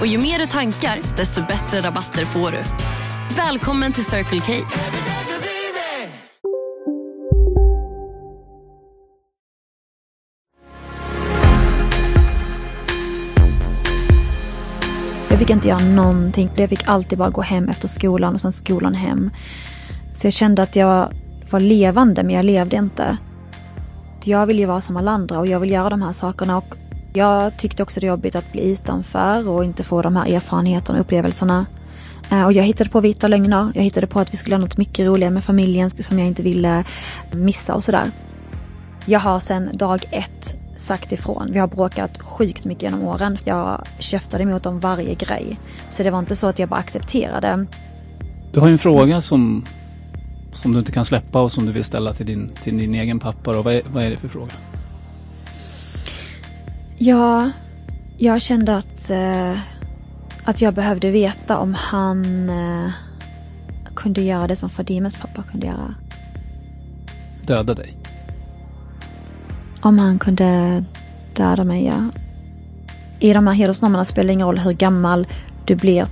Och ju mer du tankar, desto bättre rabatter får du. Välkommen till Circle K. Jag fick inte göra någonting. Jag fick alltid bara gå hem efter skolan och sen skolan hem. Så jag kände att jag var levande men jag levde inte. Jag vill ju vara som alla andra och jag vill göra de här sakerna och jag tyckte också det var jobbigt att bli utanför och inte få de här erfarenheterna och upplevelserna. Eh, och jag hittade på vita lögner. Jag hittade på att vi skulle göra något mycket roligare med familjen som jag inte ville missa och sådär. Jag har sedan dag ett sagt ifrån. Vi har bråkat sjukt mycket genom åren. Jag käftade emot dem varje grej. Så det var inte så att jag bara accepterade. Du har ju en fråga som, som du inte kan släppa och som du vill ställa till din, till din egen pappa. Då. Vad, är, vad är det för fråga? Ja, jag kände att, eh, att jag behövde veta om han eh, kunde göra det som Fadimes pappa kunde göra. Döda dig? Om han kunde döda mig, ja. I de här hedersnormerna spelar det ingen roll hur gammal du blir.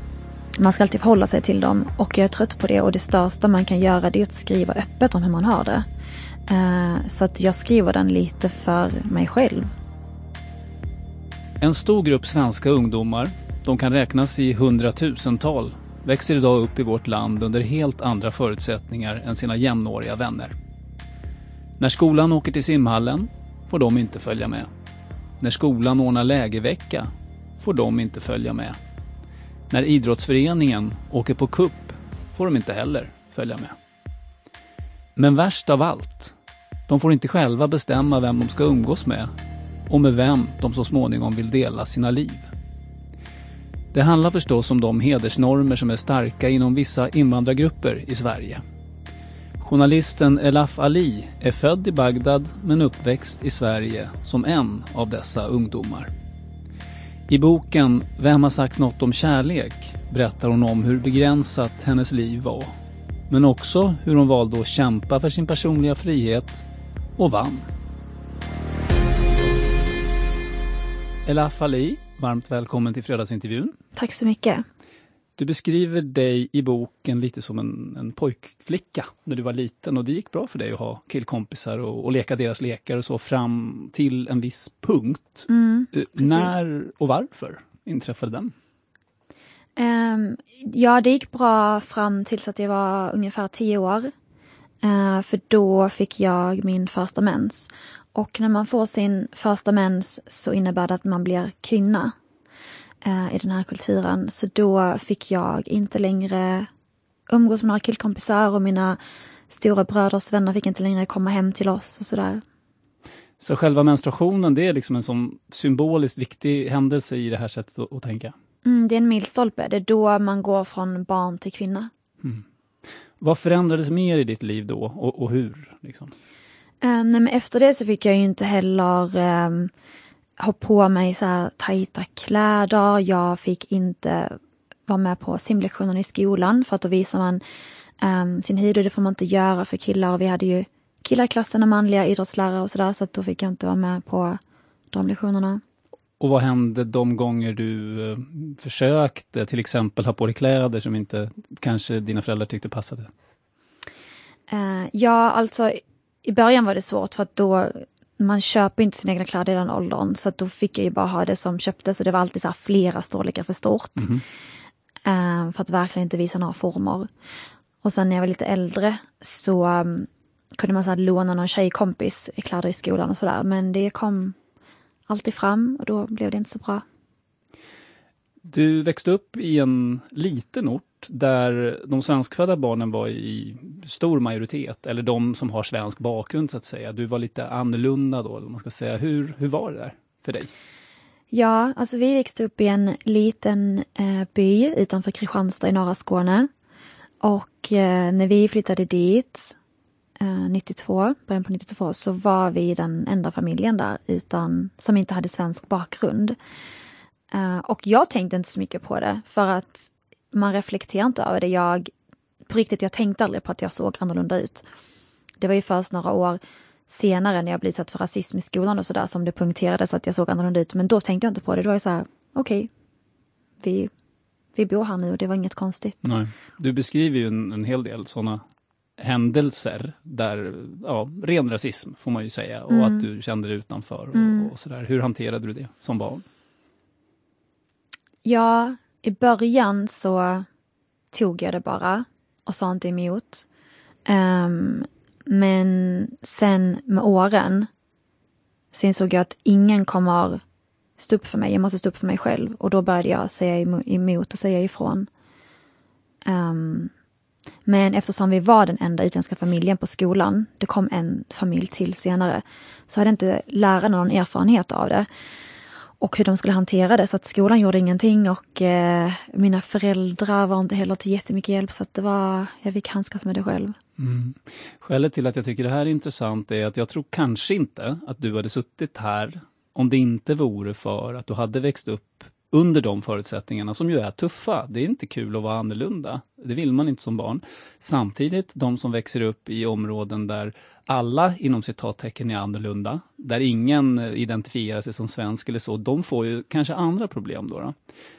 Man ska alltid förhålla sig till dem och jag är trött på det och det största man kan göra det är att skriva öppet om hur man har det. Eh, så att jag skriver den lite för mig själv. En stor grupp svenska ungdomar, de kan räknas i hundratusental, växer idag upp i vårt land under helt andra förutsättningar än sina jämnåriga vänner. När skolan åker till simhallen får de inte följa med. När skolan ordnar lägervecka får de inte följa med. När idrottsföreningen åker på kupp får de inte heller följa med. Men värst av allt, de får inte själva bestämma vem de ska umgås med och med vem de så småningom vill dela sina liv. Det handlar förstås om de hedersnormer som är starka inom vissa invandrargrupper i Sverige. Journalisten Elaf Ali är född i Bagdad men uppväxt i Sverige som en av dessa ungdomar. I boken Vem har sagt något om kärlek berättar hon om hur begränsat hennes liv var. Men också hur hon valde att kämpa för sin personliga frihet och vann. Elaf Ali, varmt välkommen till fredagsintervjun. Tack så mycket. Du beskriver dig i boken lite som en, en pojkflicka när du var liten och det gick bra för dig att ha killkompisar och, och leka deras lekar och så fram till en viss punkt. Mm, Uh, när och varför inträffade den? Ehm, ja, det gick bra fram tills att jag var ungefär tio år. Eh, för då fick jag min första mens. Och när man får sin första mens så innebär det att man blir kvinna eh, i den här kulturen. Så då fick jag inte längre umgås med några killkompisar och mina stora bröders vänner fick inte längre komma hem till oss och sådär. Så själva menstruationen, det är liksom en sån symboliskt viktig händelse i det här sättet att, tänka? Mm, det är en milstolpe. Det är då man går från barn till kvinna. Vad förändrades mer i ditt liv då och, och hur? Liksom? Um, nej, men efter det så fick jag ju inte heller um, ha på mig så här tajta kläder. Jag fick inte vara med på simlektionerna i skolan för att då visar man um, sin hud och det får man inte göra för killar. Och vi hade ju killar i klassen och manliga idrottslärare och sådär så att då fick jag inte vara med på de lektionerna. Och vad hände de gånger du eh, försökte till exempel ha på dig kläder som inte kanske dina föräldrar tyckte passade? Uh, ja, alltså i början var det svårt för att då man köper inte sina egna kläder i den åldern så då fick jag ju bara ha det som köptes och det var alltid så flera storlekar för stort. Eh, för att verkligen inte visa några former. Och sen när jag var lite äldre så um, kunde man så låna någon tjejkompis i kläder i skolan och sådär men det kom alltid fram och då blev det inte så bra. Du växte upp i en liten ort där de svenskfödda barnen var i stor majoritet, eller de som har svensk bakgrund så att säga. Du var lite annorlunda då, vad man ska säga. Hur, hur var det där för dig? Ja, alltså vi växte upp i en liten eh, by utanför Kristianstad i norra Skåne. Och eh, när vi flyttade dit, Eh, 92, början på 92, så var vi den enda familjen där utan, som inte hade svensk bakgrund. Eh, och jag tänkte inte så mycket på det, för att man reflekterar inte över det. Jag, på riktigt, jag tänkte aldrig på att jag såg annorlunda ut. Det var ju först några år senare när jag blev utsatt för rasism i skolan och sådär som det punkterades att jag såg annorlunda ut. Men då tänkte jag inte på det. Då var jag så här, okej, okay, vi, vi bor här nu och det var inget konstigt. Nej. Du beskriver ju en, en hel del sådana händelser där, ja, ren rasism får man ju säga och mm. att du kände dig utanför och, mm. och sådär. Hur hanterade du det som barn? Ja, i början så tog jag det bara och sa inte emot. Um, men sen med åren så insåg jag att ingen kommer stå upp för mig. Jag måste stå upp för mig själv. Och då började jag säga emot och säga ifrån. Um, men eftersom vi var den enda utländska familjen på skolan, det kom en familj till senare, så hade inte lärarna någon erfarenhet av det och hur de skulle hantera det. Så att skolan gjorde ingenting och eh, mina föräldrar var inte heller till jättemycket hjälp så att det var, jag fick handskas med det själv. Mm. Skälet till att jag tycker det här är intressant är att jag tror kanske inte att du hade suttit här om det inte vore för att du hade växt upp under de förutsättningarna som ju är tuffa. Det är inte kul att vara annorlunda. Det vill man inte som barn. Samtidigt, de som växer upp i områden där alla inom citattecken är annorlunda, där ingen identifierar sig som svensk eller så, de får ju kanske andra problem då. då.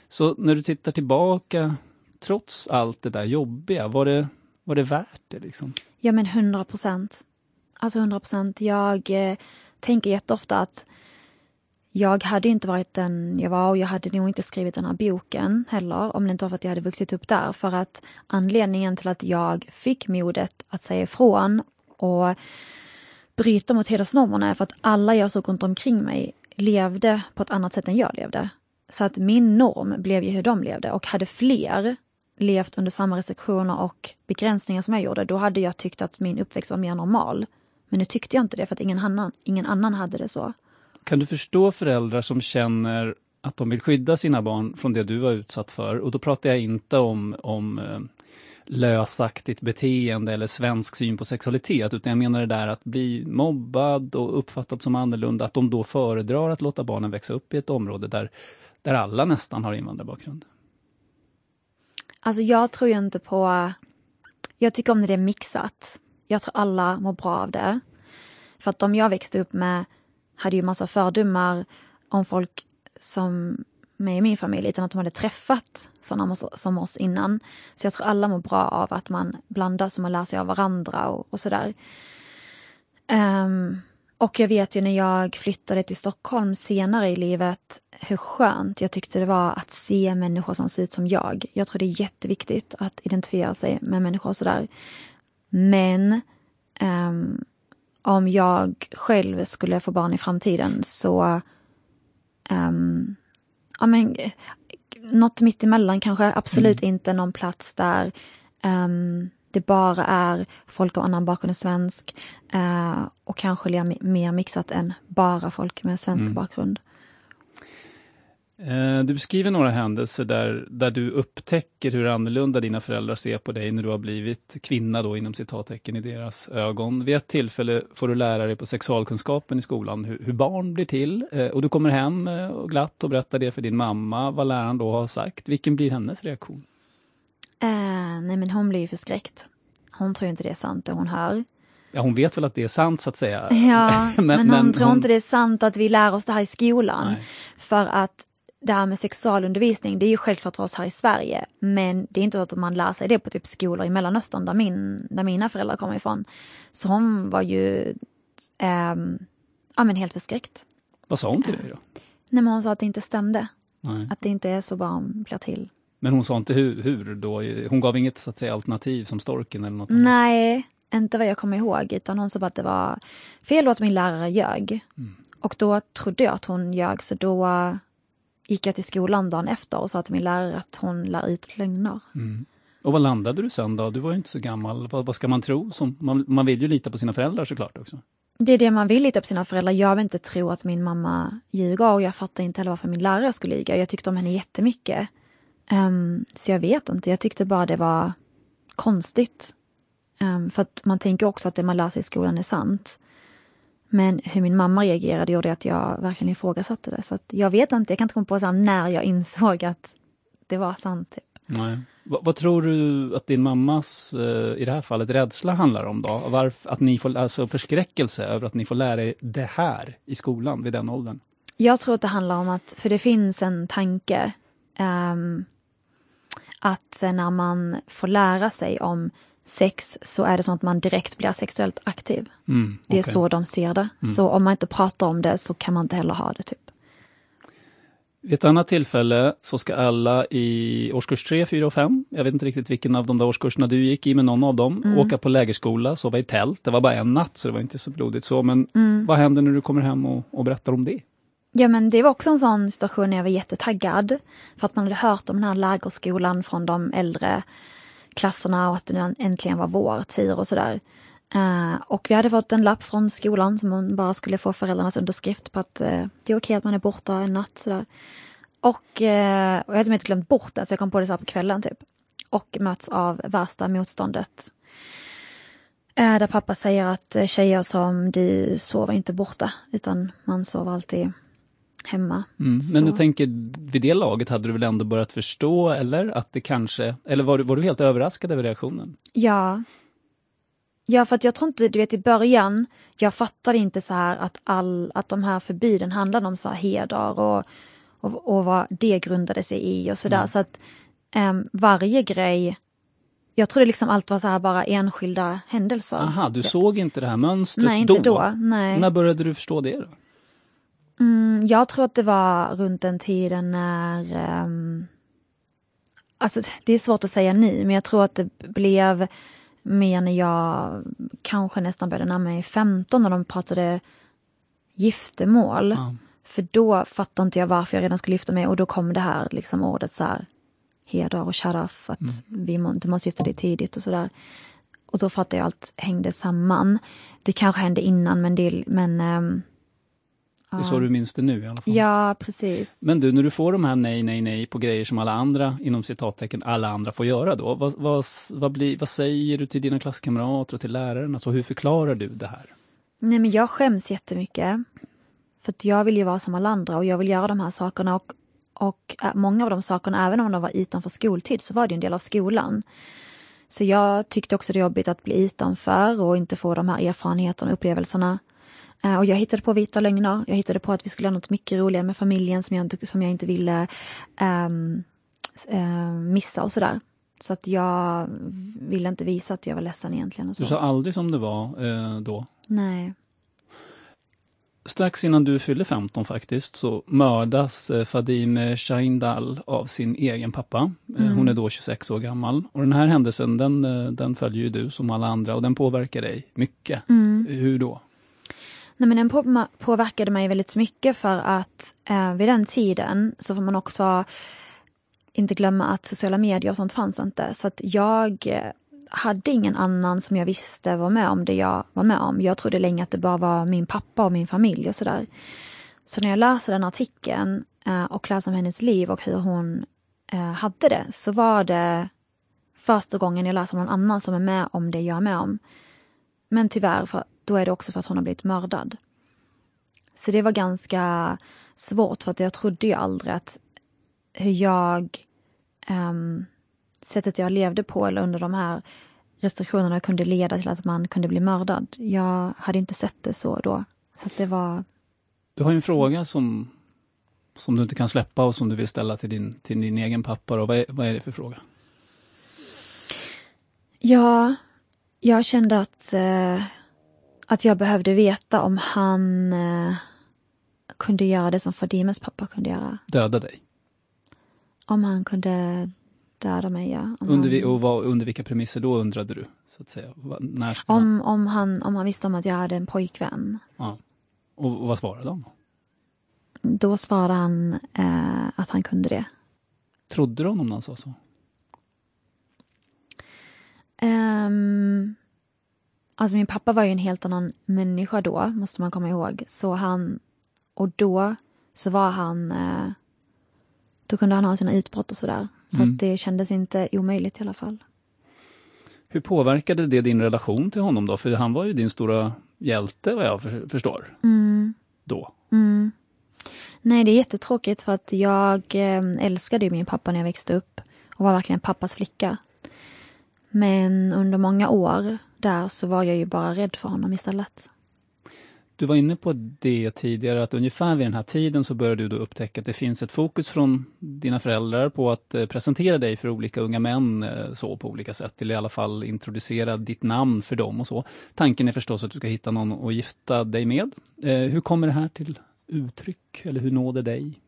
Så när du tittar tillbaka, trots allt det där jobbiga, var det, var det värt det? Liksom? Ja men hundra procent. Alltså hundra procent. Jag eh, tänker jätteofta att jag hade inte varit den jag var och jag hade nog inte skrivit den här boken heller om det inte var för att jag hade vuxit upp där. För att anledningen till att jag fick modet att säga ifrån och bryta mot hedersnormerna är för att alla jag såg runt omkring mig levde på ett annat sätt än jag levde. Så att min norm blev ju hur de levde och hade fler levt under samma restriktioner och begränsningar som jag gjorde, då hade jag tyckt att min uppväxt var mer normal. Men nu tyckte jag inte det för att ingen annan, ingen annan hade det så. Kan du förstå föräldrar som känner att de vill skydda sina barn från det du var utsatt för? Och då pratar jag inte om, om eh, lösaktigt beteende eller svensk syn på sexualitet, utan jag menar det där att bli mobbad och uppfattad som annorlunda, att de då föredrar att låta barnen växa upp i ett område där, där alla nästan har invandrarbakgrund. Alltså jag tror ju inte på, jag tycker om när det är mixat. Jag tror alla mår bra av det. För att de jag växte upp med hade ju massa fördomar om folk som med i min familj utan att de hade träffat sådana som oss innan. Så jag tror alla mår bra av att man blandas och man lär sig av varandra och, och sådär. Um, och jag vet ju när jag flyttade till Stockholm senare i livet hur skönt jag tyckte det var att se människor som ser ut som jag. Jag tror det är jätteviktigt att identifiera sig med människor och sådär. Men um, om jag själv skulle få barn i framtiden så um, ja, men, något mittemellan kanske, absolut mm. inte någon plats där um, det bara är folk av annan bakgrund än svensk uh, och kanske mer mixat än bara folk med svensk mm. bakgrund. Eh, du beskriver några händelser där, där du upptäcker hur annorlunda dina föräldrar ser på dig när du har blivit kvinna då inom citattecken i deras ögon. Vid ett tillfälle får du lära dig på sexualkunskapen i skolan hur, hur barn blir till eh, och du kommer hem eh, och glatt och berättar det för din mamma, vad läraren då har sagt. Vilken blir hennes reaktion? Uh, nej men hon blir ju förskräckt. Hon tror inte det är sant det hon hör. Ja, hon vet väl att det är sant så att säga. Ja, men, men, hon men tror hon... inte det är sant att vi lär oss det här i skolan. Nej. För att det här med sexualundervisning, det är ju självklart för oss här i Sverige, men det är inte så att man lär sig det på typ skolor i Mellanöstern där, min, där mina föräldrar kommer ifrån. Så hon var ju eh, ja, men helt förskräckt. Vad sa hon till dig då? Nej, men hon sa att det inte stämde. Nej. Att det inte är så barn blir till. Men hon sa inte hur, hur då? Hon gav inget så att säga, alternativ som storken eller något Nej, annat. inte vad jag kommer ihåg, utan hon sa bara att det var fel och att min lärare ljög. Mm. Och då trodde jag att hon ljög, så då gick jag till skolan dagen efter och sa till min lärare att hon lär ut lögner. Mm. Och vad landade du sen då? Du var ju inte så gammal. Vad, vad ska man tro? Som, man, man vill ju lita på sina föräldrar såklart också. Det är det man vill lita på sina föräldrar. Jag vill inte tro att min mamma ljuger och jag fattar inte heller varför min lärare skulle ljuga. Jag tyckte om henne jättemycket. Um, så jag vet inte, jag tyckte bara det var konstigt. Um, för att man tänker också att det man lär sig i skolan är sant. Men hur min mamma reagerade gjorde att jag verkligen ifrågasatte det. Så jag vet inte, jag kan inte komma på så när jag insåg att det var sant. Typ. Nej. Vad, vad, tror du att din mammas, eh, i det här fallet, rädsla handlar om då? Varför, att ni får, alltså förskräckelse över att ni får lära er det här i skolan vid den åldern? Jag tror att det handlar om att, för det finns en tanke um, att när man får lära sig om sex så är det som att man direkt blir sexuellt aktiv. Mm, okay. Det är så de ser det. Mm. Så om man inte pratar om det så kan man inte heller ha det. typ. Vid ett annat tillfälle så ska alla i årskurs 3, 4 och 5, jag vet inte riktigt vilken av de där årskurserna du gick i, men någon av dem, mm. åka på lägerskola, sova i tält. Det var bara en natt så det var inte så blodigt så, men mm. vad händer när du kommer hem och, och berättar om det? Ja men det var också en sån situation när jag var jättetaggad. För att man hade hört om den här lägerskolan från de äldre klasserna och att det nu äntligen var vår tid och sådär. Uh, och vi hade fått en lapp från skolan som man bara skulle få föräldrarnas underskrift på att uh, det är okej okay att man är borta en natt. Sådär. Och, uh, och jag hade inte glömt bort det så jag kom på det så på kvällen typ. Och möts av värsta motståndet. där pappa säger att tjejer som du sover inte borta utan man sover alltid hemma. Mm. Men jag tänker, vid det laget hade du väl ändå börjat förstå, eller? Att det kanske, eller var du, var du helt överraskad över reaktionen? Ja. Ja, för att jag tror inte, du vet i början, jag fattade inte så här att, all, att de här förbuden handlade om så här heder och, och, och vad det grundade sig i och sådär. Mm. Så att um, varje grej jag trodde liksom allt var så här bara enskilda händelser. Aha, du såg inte det här mönstret Nej, inte då? då nej. När började du förstå det då? Mm, jag tror att det var runt den tiden när... Um, alltså det är svårt att säga nu, men jag tror att det blev mer när jag kanske nästan började närma mig 15 när de pratade giftermål. Mm. För då fattade inte jag varför jag redan skulle gifta mig och då kom det här liksom ordet så här heder och sharaf, att mm. vi må, du måste gifta dig tidigt och sådär. Och då fattade jag att allt hängde samman. Det kanske hände innan men, det, men um, det är så du minns det nu i alla fall. Ja, precis. Men du, när du får de här nej, nej, nej på grejer som alla andra, inom citattecken, alla andra får göra då, vad, vad, vad, blir, vad säger du till dina klasskamrater och till läraren? Alltså hur förklarar du det här? Nej, men jag skäms jättemycket. För att jag vill ju vara som alla andra och jag vill göra de här sakerna och, och äh, många av de sakerna, även om de var utanför skoltid, så var det en del av skolan. Så jag tyckte också det var jobbigt att bli utanför och inte få de här erfarenheterna och upplevelserna. Eh, och jag hittade på vita lögner. Jag hittade på att vi skulle ha något mycket roligare med familjen som jag inte, som jag inte ville um, uh, missa och sådär. Så att jag ville inte visa att jag var ledsen egentligen. Du sa aldrig som det var eh, då? Nej. Strax innan du fyller 15 faktiskt så mördas eh, Fadime Shahindal av sin egen pappa. Mm. Hon är då 26 år gammal. Och den här händelsen den, den följer ju du som alla andra och den påverkar dig mycket. Mm. Hur då? Nej, men den på, påverkade mig väldigt mycket för att eh, vid den tiden så får man också inte glömma att sociala medier och sånt fanns inte. Så att jag eh, hade ingen annan som jag visste var med om det jag var med om. Jag trodde länge att det bara var min pappa och min familj och sådär. Så när jag läser den artikeln eh, och läser om hennes liv och hur hon eh, hade det så var det första gången jag läser om någon annan som är med om det jag är med om. Men tyvärr, för då är det också för att hon har blivit mördad. Så det var ganska svårt för att jag trodde ju aldrig att hur jag, um, sättet jag levde på eller under de här restriktionerna kunde leda till att man kunde bli mördad. Jag hade inte sett det så då. Så det var... Du har en fråga som, som du inte kan släppa och som du vill ställa till din, till din egen pappa. Då. Vad, är, vad är det för fråga? Ja, jag kände att eh, att jag behövde veta om han eh, kunde göra det som Fadimes pappa kunde göra. Döda dig? Om han kunde döda mig, ja. Om under, han... och vad, under vilka premisser då undrade du? Så att säga? När om, han... om, han, om han visste om att jag hade en pojkvän. Ja. Och, och vad svarade han? Då svarade han eh, att han kunde det. Trodde du honom när han sa så? Um, Alltså min pappa var ju en helt annan människa då, måste man komma ihåg. Så han, och då så var han, eh, då kunde han ha sina utbrott och sådär. Så Mm. att det kändes inte omöjligt i alla fall. Hur påverkade det din relation till honom då? För han var ju din stora hjälte vad jag för- förstår. Mm. Då. Mm. Nej, det är jättetråkigt för att jag eh, älskade min pappa när jag växte upp och var verkligen pappas flicka. Men under många år där så var jag ju bara rädd för honom istället. Du var inne på det tidigare, att ungefär vid den här tiden så började du då upptäcka att det finns ett fokus från dina föräldrar på att eh, presentera dig för olika unga män eh, så på olika sätt, eller i alla fall introducera ditt namn för dem och så. Tanken är förstås att du ska hitta någon att gifta dig med. Eh, hur kommer det här till uttryck, eller hur når det dig?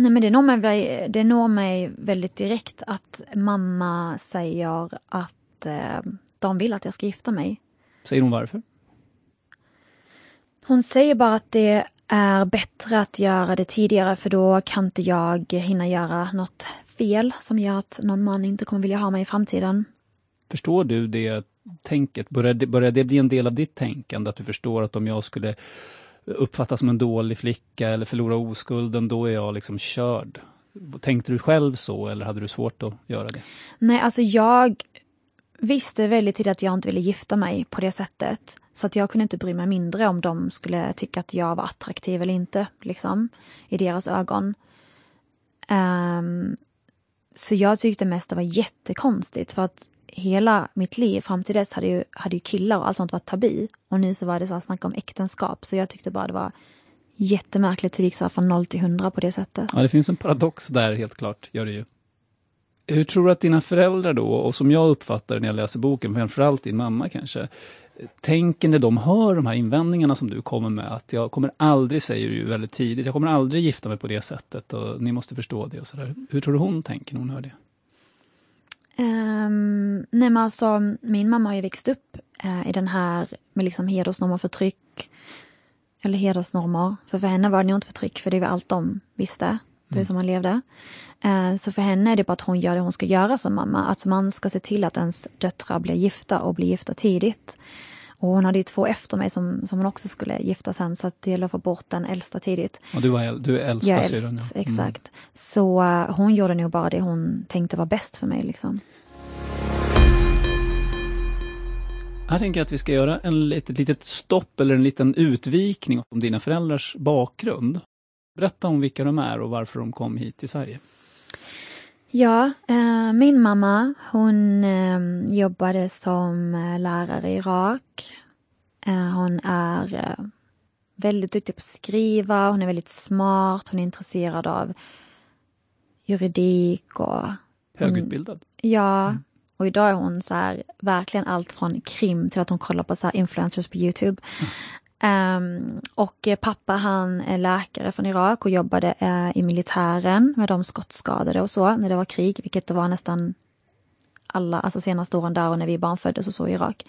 Nej, men det når, mig, det når mig väldigt direkt att mamma säger att eh, de vill att jag ska gifta mig. Säger hon varför? Hon säger bara att det är bättre att göra det tidigare för då kan inte jag hinna göra något fel som gör att någon man inte kommer vilja ha mig i framtiden. Förstår du det tänket? Börjar det, börjar det bli en del av ditt tänkande? Att du förstår att om jag skulle uppfattas som en dålig flicka eller förlora oskulden, då är jag liksom körd. Tänkte du själv så eller hade du svårt att göra det? Nej, alltså jag visste väldigt tidigt att jag inte ville gifta mig på det sättet. Så att jag kunde inte bry mig mindre om de skulle tycka att jag var attraktiv eller inte, liksom, i deras ögon. Um, så jag tyckte mest det var jättekonstigt för att hela mitt liv fram till dess hade ju, hade ju killar och allt sånt varit tabu. Och nu så var det så här snack om äktenskap. Så jag tyckte bara det var jättemärkligt hur det gick så här från noll till hundra på det sättet. Ja, det finns en paradox där helt klart, gör det ju. Hur tror du att dina föräldrar då, och som jag uppfattar det när jag läser boken, framförallt din mamma kanske, tänker när de hör de här invändningarna som du kommer med, att jag kommer aldrig, säger du ju väldigt tidigt, jag kommer aldrig gifta mig på det sättet och ni måste förstå det och sådär. Hur tror du hon tänker när hon hör det? Um, nej men alltså, min mamma har ju växt upp eh, i den här med liksom hedersnormer och förtryck. Eller hedersnormer. För för henne var det nog inte förtryck, för det var allt de visste. Det är så man levde. Eh, så för henne är det bara att hon gör det hon ska göra som mamma. Att man ska se till att ens döttrar blir gifta och blir gifta tidigt. Och hon hade ju två efter mig som, som hon också skulle gifta sen, så att det gäller att få bort den äldsta tidigt. Och du, var, du är äldsta Jag är äldst, ja. Mm. exakt. Så eh, hon gjorde nog bara det hon tänkte var bäst för mig. Liksom. Här tänker jag att vi ska göra en litet, litet stopp eller en liten utvikning om dina föräldrars bakgrund. Berätta om vilka de är och varför de kom hit till Sverige. Ja, eh, min mamma hon eh, jobbade som eh, lärare i Irak. Eh, hon är eh, väldigt duktig på att skriva, hon är väldigt smart, hon är intresserad av juridik och Högutbildad. ja, och idag är hon så här, verkligen allt från krim till att hon kollar på så influencers på Youtube. Ehm, och eh, pappa han är läkare från Irak och jobbade eh, i militären med de skottskadade och så när det var krig, vilket det var nästan alla, alltså senaste åren där och när vi barn föddes och så i Irak.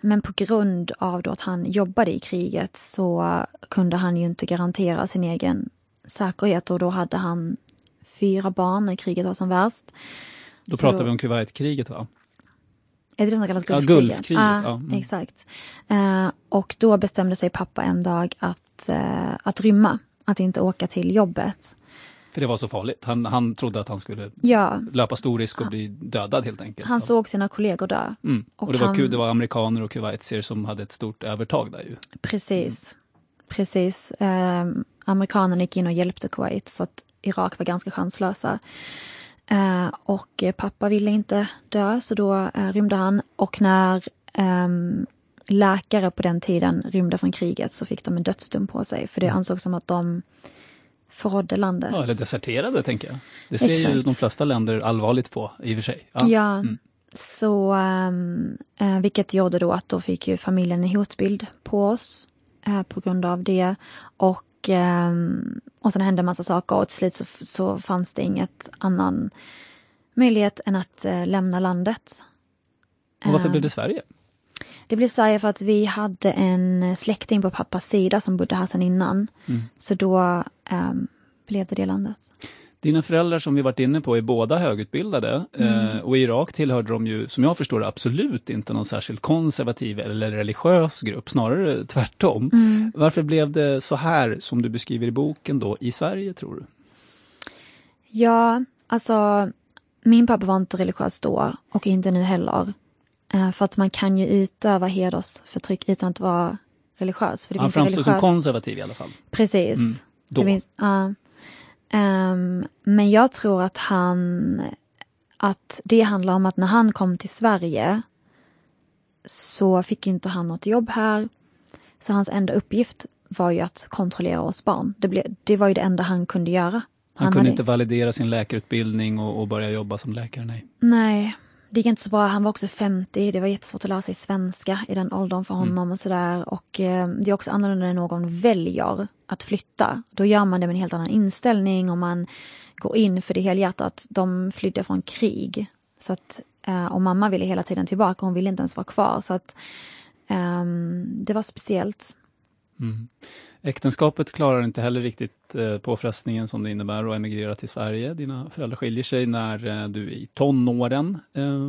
Men på grund av då att han jobbade i kriget så kunde han ju inte garantera sin egen säkerhet och då hade han fyra barn när kriget var som värst. Då Så pratar vi om Kuwaitkriget va? Är det det som kallas Ja, Gulfkriget? Gulfkriget, ja. Mm. Exakt. Eh, och då bestämde sig pappa en dag att, eh, att rymma, att inte åka till jobbet. För det var så farligt. Han, han trodde att han skulle Ja, löpa stor risk att bli dödad helt enkelt. han såg sina kollegor dö. Mm. Och, och det, var, han- ku- det var amerikaner och kuwaitier som hade ett stort övertag där ju. Precis. Precis. Eh, amerikanerna gick in och hjälpte Kuwait så att Irak var ganska chanslösa. Eh, och eh, pappa ville inte dö så då eh, rymde han och när ehm, läkare på den tiden rymde från kriget så fick de en dödsdom på sig för det ansågs som att de förrådde landet. Ja, eller deserterade tänker jag. Det ser ju Exakt. de flesta länder allvarligt på i och för sig. Ja. Ja, Mm. så ehm, eh, vilket gjorde då att då fick ju familjen en hotbild på oss eh, på grund av det. Och, ehm, och sen hände en massa saker och till slut så, så fanns det inget annan möjlighet än att eh, lämna landet. Och varför blev det Sverige? Det blev Sverige för att vi hade en släkting på pappas sida som bodde här sedan innan. Mm. Så då ehm, blev det det landet. Dina föräldrar som vi varit inne på är båda högutbildade mm. eh, och i Irak tillhörde de ju, som jag förstår absolut inte någon särskilt konservativ eller religiös grupp, snarare tvärtom. Mm. Varför blev det så här som du beskriver i boken då i Sverige tror du? Ja, alltså min pappa var inte religiös då och inte nu heller. Eh, för att man kan ju utöva hedersförtryck utan att vara religiös. För det Han framstår religiös... som konservativ i alla fall. Precis. Mm. Då. Finns, uh, um, men jag tror att han, att det handlar om att när han kom till Sverige så fick inte han något jobb här. Så hans enda uppgift var ju att kontrollera oss barn. Det, ble, det var ju det enda han kunde göra. Han, han kunde hade... inte validera sin läkarutbildning och, och, börja jobba som läkare, nej. Nej, det gick inte så bra. Han var också 50. Det var jättesvårt att lära sig svenska i den åldern för honom mm. och sådär. Och eh, det är också annorlunda när någon väljer att flytta. Då gör man det med en helt annan inställning och man går in för det helhjärtat. De flydde från krig. Så att, eh, och mamma ville hela tiden tillbaka. Hon ville inte ens vara kvar. Så att eh, det var speciellt. Mm. Äktenskapet klarar inte heller riktigt eh, påfrestningen som det innebär att emigrera till Sverige. Dina föräldrar skiljer sig när eh, du är i tonåren. Eh,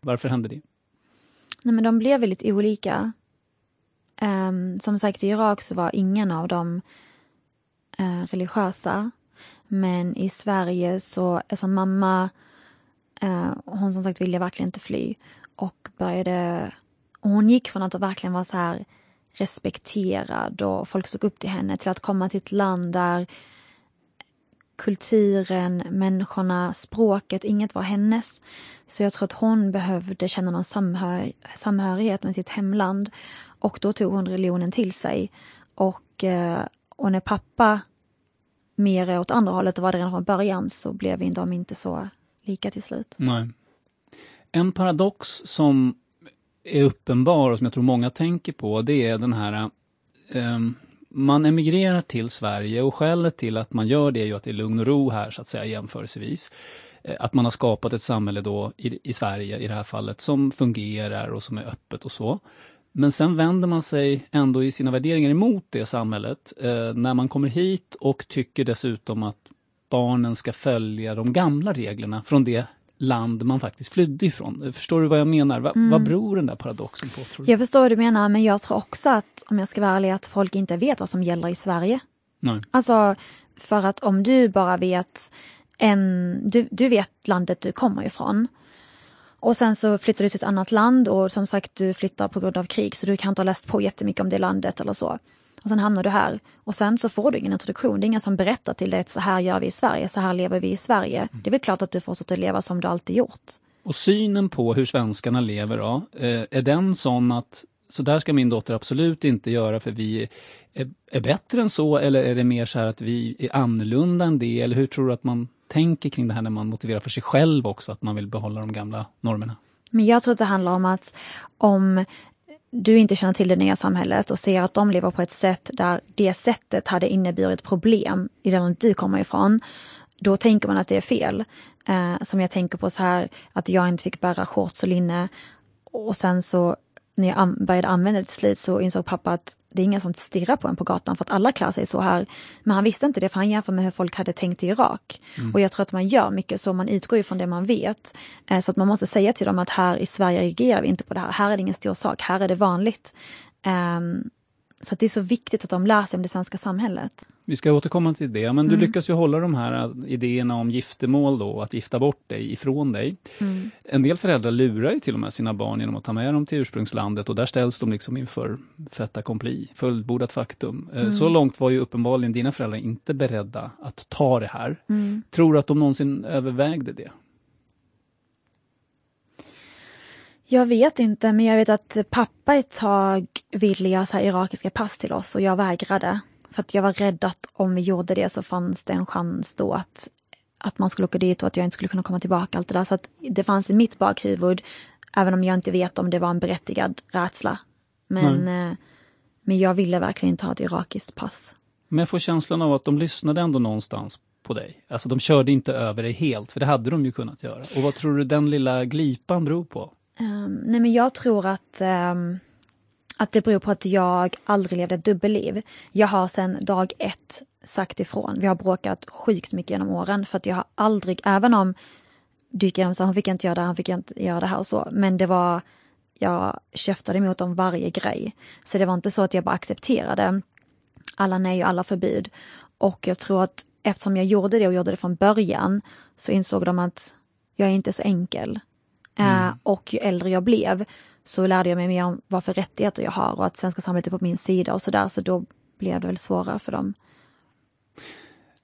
varför hände det? Nej, men de blev väldigt olika. Um, som sagt, i Irak så var ingen av dem uh, religiösa. Men i Sverige så, alltså mamma, uh, hon som sagt ville verkligen inte fly. Och började, och hon gick från att verkligen vara så här respekterad och folk såg upp till henne till att komma till ett land där kulturen, människorna, språket, inget var hennes. Så jag tror att hon behövde känna någon samhör samhörighet med sitt hemland och då tog hon religionen till sig. Och, eh, och när pappa mer åt andra hållet och var det redan från början så blev de inte så lika till slut. Nej. En paradox som är uppenbar och som jag tror många tänker på, det är den här um, man emigrerar till Sverige och skälet till att man gör det är ju att det är lugn och ro här så att säga jämförelsevis. Eh, att man har skapat ett samhälle då i, i Sverige i det här fallet som fungerar och som är öppet och så. Men sen vänder man sig ändå i sina värderingar emot det samhället eh, när man kommer hit och tycker dessutom att barnen ska följa de gamla reglerna från det land man faktiskt flydde ifrån. Förstår du vad jag menar? Va, mm. Vad beror den där paradoxen på? Tror du? Jag förstår vad du menar, men jag tror också att, om jag ska vara ärlig, att folk inte vet vad som gäller i Sverige. Nej. Alltså, för att om du bara vet en, du, du vet landet du kommer ifrån. Och sen så flyttar du till ett annat land och som sagt du flyttar på grund av krig så du kan inte ha läst på jättemycket om det landet eller så. Och sen hamnar du här och sen så får du ingen introduktion. Det är ingen som berättar till dig att så här gör vi i Sverige, så här lever vi i Sverige. Mm. Det är väl klart att du fortsätter leva som du alltid gjort. Och synen på hur svenskarna lever då, eh, är den sån att så där ska min dotter absolut inte göra för vi är, är bättre än så eller är det mer så här att vi är annorlunda än det eller hur tror du att man tänker kring det här när man motiverar för sig själv också att man vill behålla de gamla normerna? Men jag tror att det handlar om att om du inte känner till det nya samhället och ser att de lever på ett sätt där det sättet hade inneburit problem i det land du kommer ifrån, då tänker man att det är fel. Eh, som jag tänker på så här att jag inte fick bära shorts och linne och sen så när jag började använda det till slut så insåg pappa att det är ingen som stirrar på en på gatan för att alla klär sig så här. Men han visste inte det för han jämför med hur folk hade tänkt i Irak. Mm. Och jag tror att man gör mycket så, man utgår ifrån det man vet. Eh, så att man måste säga till dem att här i Sverige reagerar vi inte på det här. Här är det ingen stor sak, här är det vanligt. Um, så det är så viktigt att de lär sig om det svenska samhället. Vi ska återkomma till det, men du mm. lyckas ju hålla de här idéerna om giftermål då, att gifta bort dig ifrån dig. Mm. En del föräldrar lurar ju till och med sina barn genom att ta med dem till ursprungslandet och där ställs de liksom inför fait accompli, fullbordat faktum. Äh, mm. Så långt var ju uppenbarligen dina föräldrar inte beredda att ta det här. Mm. Tror du att de någonsin övervägde det? Jag vet inte, men jag vet att pappa ett tag ville göra så irakiska pass till oss och jag vägrade. För att jag var rädd att om vi gjorde det så fanns det en chans då att, att man skulle åka dit och att jag inte skulle kunna komma tillbaka. Allt det där. Så att det fanns i mitt bakhuvud, även om jag inte vet om det var en berättigad rädsla. Men, mm. men jag ville verkligen inte ha ett irakiskt pass. Men jag får känslan av att de lyssnade ändå någonstans på dig. Alltså de körde inte över dig helt, för det hade de ju kunnat göra. Och vad tror du den lilla glipan beror på? Um, nej men jag tror att, um, att det beror på att jag aldrig levde ett dubbelliv. Jag har sedan dag ett sagt ifrån. Vi har bråkat sjukt mycket genom åren för att jag har aldrig, även om du gick igenom så hon fick inte göra det, han fick inte göra det här och så, men det var, jag käftade emot om varje grej. Så det var inte så att jag bara accepterade alla nej och alla förbud. Och jag tror att eftersom jag gjorde det och gjorde det från början så insåg de att jag är inte så enkel. Mm. Uh, och ju äldre jag blev så lärde jag mig mer om vad för rättigheter jag har och att svenska samhället är på min sida och sådär. Så då blev det väl svårare för dem.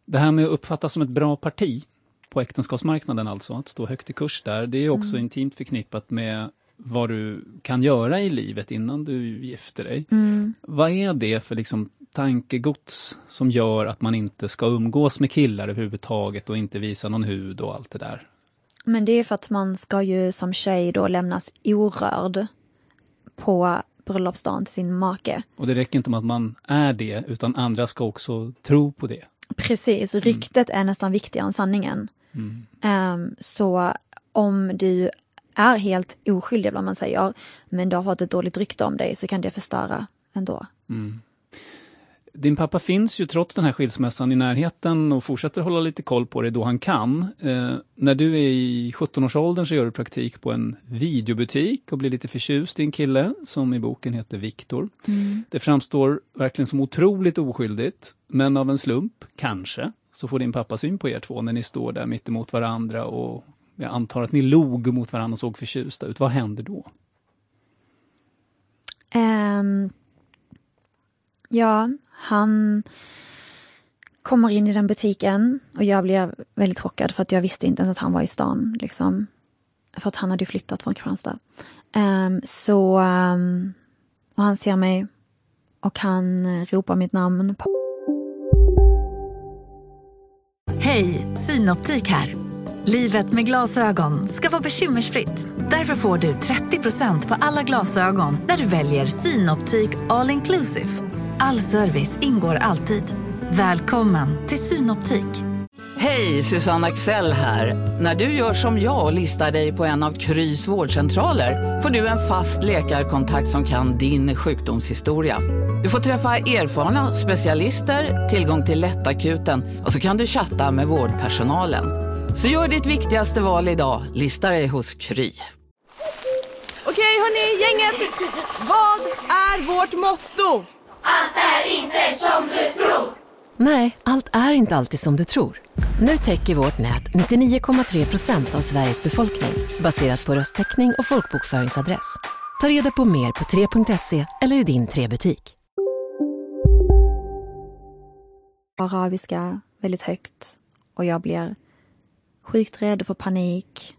Det här med att uppfattas som ett bra parti på äktenskapsmarknaden alltså, att stå högt i kurs där, det är också mm. intimt förknippat med vad du kan göra i livet innan du gifter dig. Mm. Vad är det för liksom tankegods som gör att man inte ska umgås med killar överhuvudtaget och inte visa någon hud och allt det där? Men det är för att man ska ju som tjej då lämnas orörd på bröllopsdagen till sin make. Och det räcker inte med att man är det, utan andra ska också tro på det. Precis, mm. ryktet mm. är nästan viktigare än sanningen. Mm. Um, så om du är helt oskyldig, vad man säger, men du har fått ett dåligt rykte om dig så kan det förstöra ändå. Mm. Din pappa finns ju trots den här skilsmässan i närheten och fortsätter hålla lite koll på dig då han kan. Eh, när du är i 17-årsåldern så gör du praktik på en videobutik och blir lite förtjust i en kille som i boken heter Viktor. Mm. Det framstår verkligen som otroligt oskyldigt, men av en slump, kanske, så får din pappa syn på er två när ni står där mitt emot varandra och jag antar att ni log mot varandra och såg förtjusta ut. Vad händer då? Um, ja, han kommer in i den butiken och jag blev väldigt chockad för att jag visste inte ens att han var i stan. Liksom. För att han hade flyttat från Kristianstad. Um, så, um, och han ser mig och han ropar mitt namn. Hej, Synoptik här. Livet med glasögon ska vara bekymmersfritt. Därför får du 30% på alla glasögon när du väljer Synoptik All Inclusive. All service ingår alltid. Välkommen till Synoptik. Hej, Susanne Axel här. När du gör som jag och listar dig på en av Krys vårdcentraler får du en fast läkarkontakt som kan din sjukdomshistoria. Du får träffa erfarna specialister, tillgång till lättakuten och så kan du chatta med vårdpersonalen. Så gör ditt viktigaste val idag, listar dig hos Kry. Okej hörni, gänget. Vad är vårt motto? Allt är inte som du tror. Nej, allt är inte alltid som du tror. Nu täcker vårt nät 99,3 procent av Sveriges befolkning baserat på röstteckning och folkbokföringsadress. Ta reda på mer på 3.se eller i din 3-butik. Arabiska väldigt högt och jag blir sjukt rädd och får panik.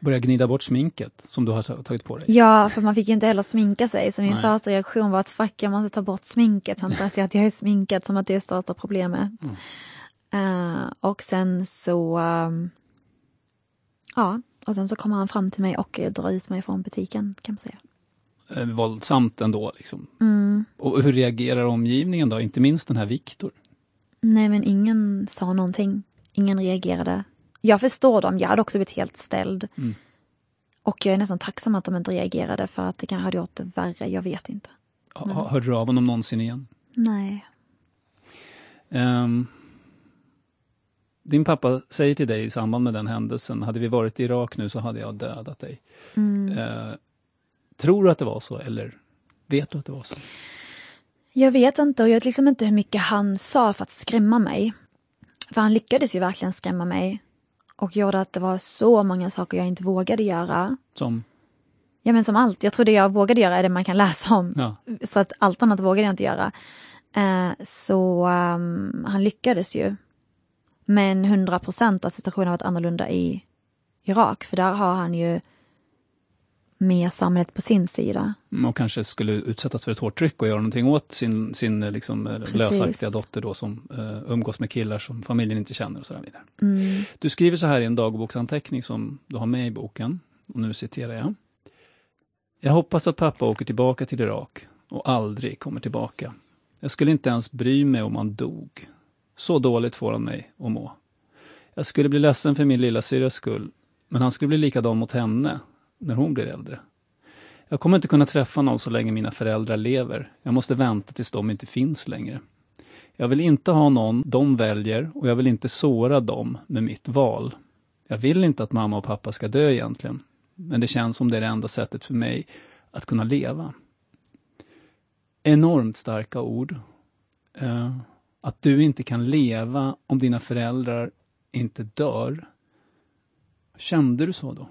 Börja gnida bort sminket som du har tagit på dig? Ja, för man fick ju inte heller sminka sig. Så min Nej. första reaktion var att fuck, jag måste ta bort sminket. Så inte att jag är sminkad som att det är största problemet. Mm. Uh, och sen så, um, ja, och sen så kommer han fram till mig och drar ut mig från butiken kan man säga. Eh, våldsamt ändå liksom. Mm. Och hur reagerar omgivningen då, inte minst den här Viktor? Nej men ingen sa någonting. Ingen reagerade. Jag förstår dem, jag hade också blivit helt ställd. Mm. Och jag är nästan tacksam att de inte reagerade för att det kanske hade gjort det värre, jag vet inte. Men... Hörde du av honom någonsin igen? Nej. Um, din pappa säger till dig i samband med den händelsen, hade vi varit i Irak nu så hade jag dödat dig. Mm. Uh, tror du att det var så eller vet du att det var så? Jag vet inte och jag vet liksom inte hur mycket han sa för att skrämma mig. För han lyckades ju verkligen skrämma mig och gjorde att det var så många saker jag inte vågade göra. Som? Ja men som allt. Jag tror det jag vågade göra är det man kan läsa om. Ja. Så att allt annat vågade jag inte göra. Eh, så um, han lyckades ju. Men 100 procent av situationen har varit annorlunda i Irak. För där har han ju med samhället på sin sida. Mm, och kanske skulle utsättas för ett hårt tryck och göra någonting åt sin, sin liksom, eh, lösaktiga dotter då som uh, umgås med killar som familjen inte känner och så vidare. Mm. Du skriver så här i en dagboksanteckning som du har med i boken, och nu citerar jag. Jag hoppas att pappa åker tillbaka till Irak och aldrig kommer tillbaka. Jag skulle inte ens bry mig om han dog. Så dåligt får han mig att må. Jag skulle bli ledsen för min lilla skull, men han skulle bli likadan mot henne när hon blir äldre. Jag kommer inte kunna träffa någon så länge mina föräldrar lever. Jag måste vänta tills de inte finns längre. Jag vill inte ha någon de väljer och jag vill inte såra dem med mitt val. Jag vill inte att mamma och pappa ska dö egentligen. Men det känns som det är det enda sättet för mig att kunna leva. Enormt starka ord. Uh, att du inte kan leva om dina föräldrar inte dör. Kände du så då?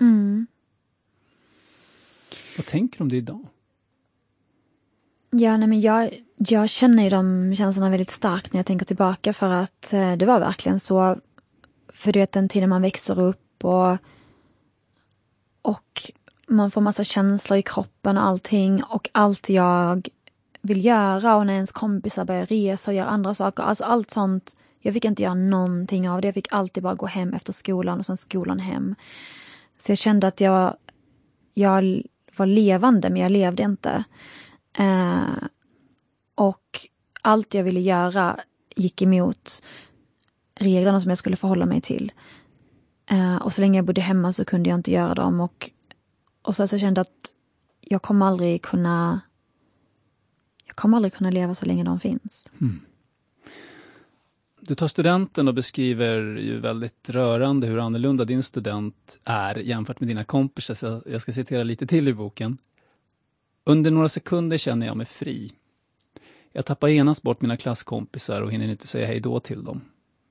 Mm. Vad tänker du om det idag? Ja, nej men jag, jag känner ju de känslorna väldigt starkt när jag tänker tillbaka för att eh, det var verkligen så. För du vet den tiden man växer upp och, och man får massa känslor i kroppen och allting och allt jag vill göra och när ens kompisar börjar resa och göra andra saker, alltså allt sånt. Jag fick inte göra någonting av det. Jag fick alltid bara gå hem efter skolan och sen skolan hem. Så jag kände att jag, jag var levande men jag levde inte. Eh, och allt jag ville göra gick emot reglerna som jag skulle förhålla mig till. Eh, och så länge jag bodde hemma så kunde jag inte göra dem. Och, och så, så jag kände att jag kommer aldrig kunna jag kommer aldrig kunna leva så länge de finns. Mm. Du tar studenten och beskriver ju väldigt rörande hur annorlunda din student är jämfört med dina kompisar. Så jag ska citera lite till i boken. Under några sekunder känner jag mig fri. Jag tappar genast bort mina klasskompisar och hinner inte säga hej då till dem.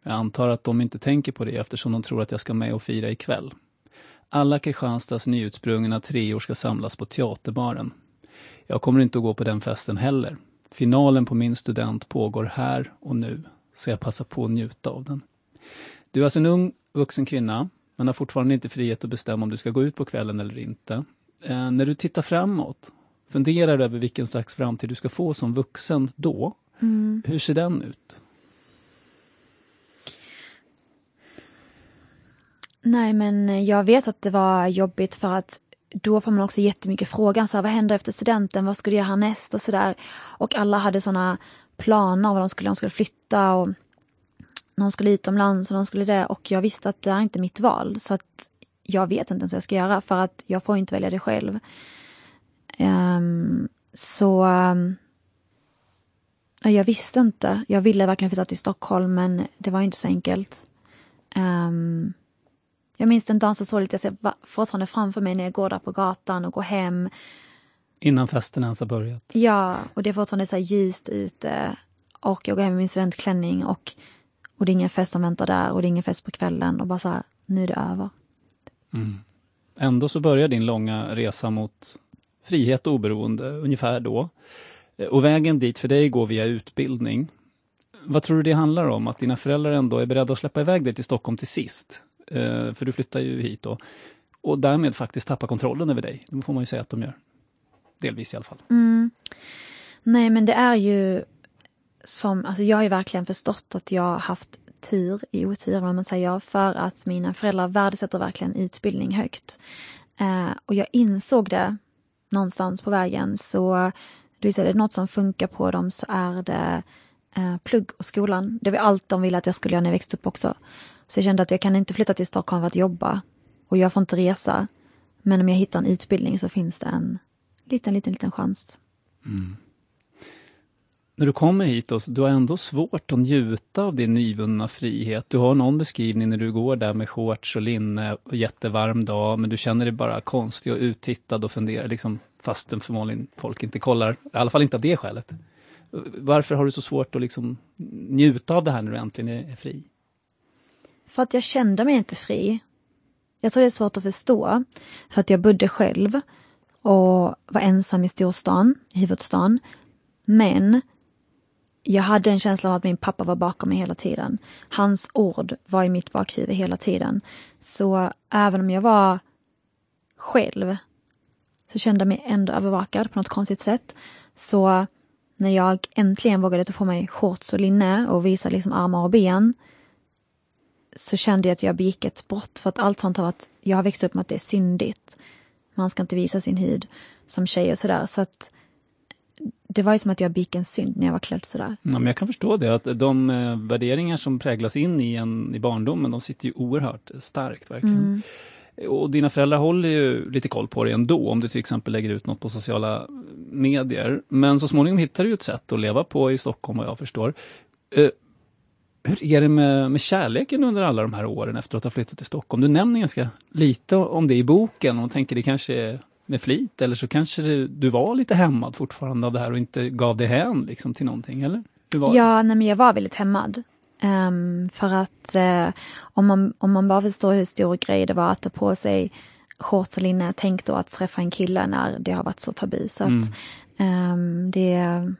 Jag antar att de inte tänker på det eftersom de tror att jag ska med och fira ikväll. Alla Kristianstads nyutsprungna treor ska samlas på Teaterbaren. Jag kommer inte att gå på den festen heller. Finalen på min student pågår här och nu, så jag passar på att njuta av den. Du är alltså en ung vuxen kvinna, men har fortfarande inte frihet att bestämma om du ska gå ut på kvällen eller inte. Eh, när du tittar framåt, funderar över vilken slags framtid du ska få som vuxen då. Mm. Hur ser den ut? Nej, men jag vet att det var jobbigt för att då får man också jättemycket frågan, så här, vad händer efter studenten, vad ska du göra härnäst och sådär. Och alla hade sådana planer, vad de skulle, de skulle flytta och någon skulle utomlands och någon skulle det. Och jag visste att det är inte mitt val, så att jag vet inte ens vad jag ska göra för att jag får inte välja det själv. Um, så um, jag visste inte. Jag ville verkligen flytta till Stockholm men det var inte så enkelt. Um, jag minns den dagen så såg jag ser fortfarande framför mig när jag går där på gatan och går hem. Innan festen ens har börjat? Ja, och det är fortfarande så ljust ute. Och jag går hem med min studentklänning och, och det är ingen fest som väntar där och det är ingen fest på kvällen och bara så här, nu är det över. Mm. Ändå så börjar din långa resa mot frihet och oberoende ungefär då. Och vägen dit för dig går via utbildning. Vad tror du det handlar om? Att dina föräldrar ändå är beredda att släppa iväg dig till Stockholm till sist? Eh, för du flyttar ju hit då. Och därmed faktiskt tappa kontrollen över dig. Det får man ju säga att de gör. Delvis i alla fall. Mm. Nej, men det är ju som, alltså jag har ju verkligen förstått att jag har haft tur i otur, vad man säger, för att mina föräldrar värdesätter verkligen utbildning högt. Eh, och jag insåg det någonstans på vägen, så det vill säga, är det något som funkar på dem så är det eh, plugg och skolan. Det var allt de ville att jag skulle göra när jag växte upp också. Så jag kände att jag kan inte flytta till Stockholm för att jobba och jag får inte resa. Men om jag hittar en utbildning så finns det en liten, liten, liten chans. Mm. När du kommer hit, då, du har ändå svårt att njuta av din nyvunna frihet. Du har någon beskrivning när du går där med shorts och linne och jättevarm dag, men du känner dig bara konstig och uttittad och funderar, liksom, fastän förmodligen folk inte kollar. I alla fall inte av det skälet. Varför har du så svårt att liksom njuta av det här när du äntligen är fri? För att jag kände mig inte fri. Jag tror det är svårt att förstå. För att jag bodde själv och var ensam i storstan, i huvudstaden. Men jag hade en känsla av att min pappa var bakom mig hela tiden. Hans ord var i mitt bakhuvud hela tiden. Så även om jag var själv så kände jag mig ändå övervakad på något konstigt sätt. Så när jag äntligen vågade ta på mig shorts och linne och visa liksom armar och ben så kände jag att jag begick ett brott för att allt sånt har varit, jag har växt upp med att det är syndigt. Man ska inte visa sin hud som tjej och sådär. Så att det var ju som att jag begick en synd när jag var klädd sådär. Ja, men jag kan förstå det, att de eh, värderingar som präglas in i en i barndomen, de sitter ju oerhört starkt verkligen. Och dina föräldrar håller ju lite koll på dig ändå om du till exempel lägger ut något på sociala medier. Men så småningom hittar du ett sätt att leva på i Stockholm vad jag förstår. Eh, hur är det med, med kärleken under alla de här åren efter att ha flyttat till Stockholm? Du nämner ganska lite om det i boken och tänker det kanske är med flit eller så kanske det, du var lite hämmad fortfarande av det här och inte gav dig hän liksom, till någonting, eller? Ja, nej, men jag var väldigt hämmad. Um, för att uh, om, man, om man bara förstår hur stor grej det var att ta på sig shorts och linne, tänk då att träffa en kille när det har varit så tabu. Så mm. att um, det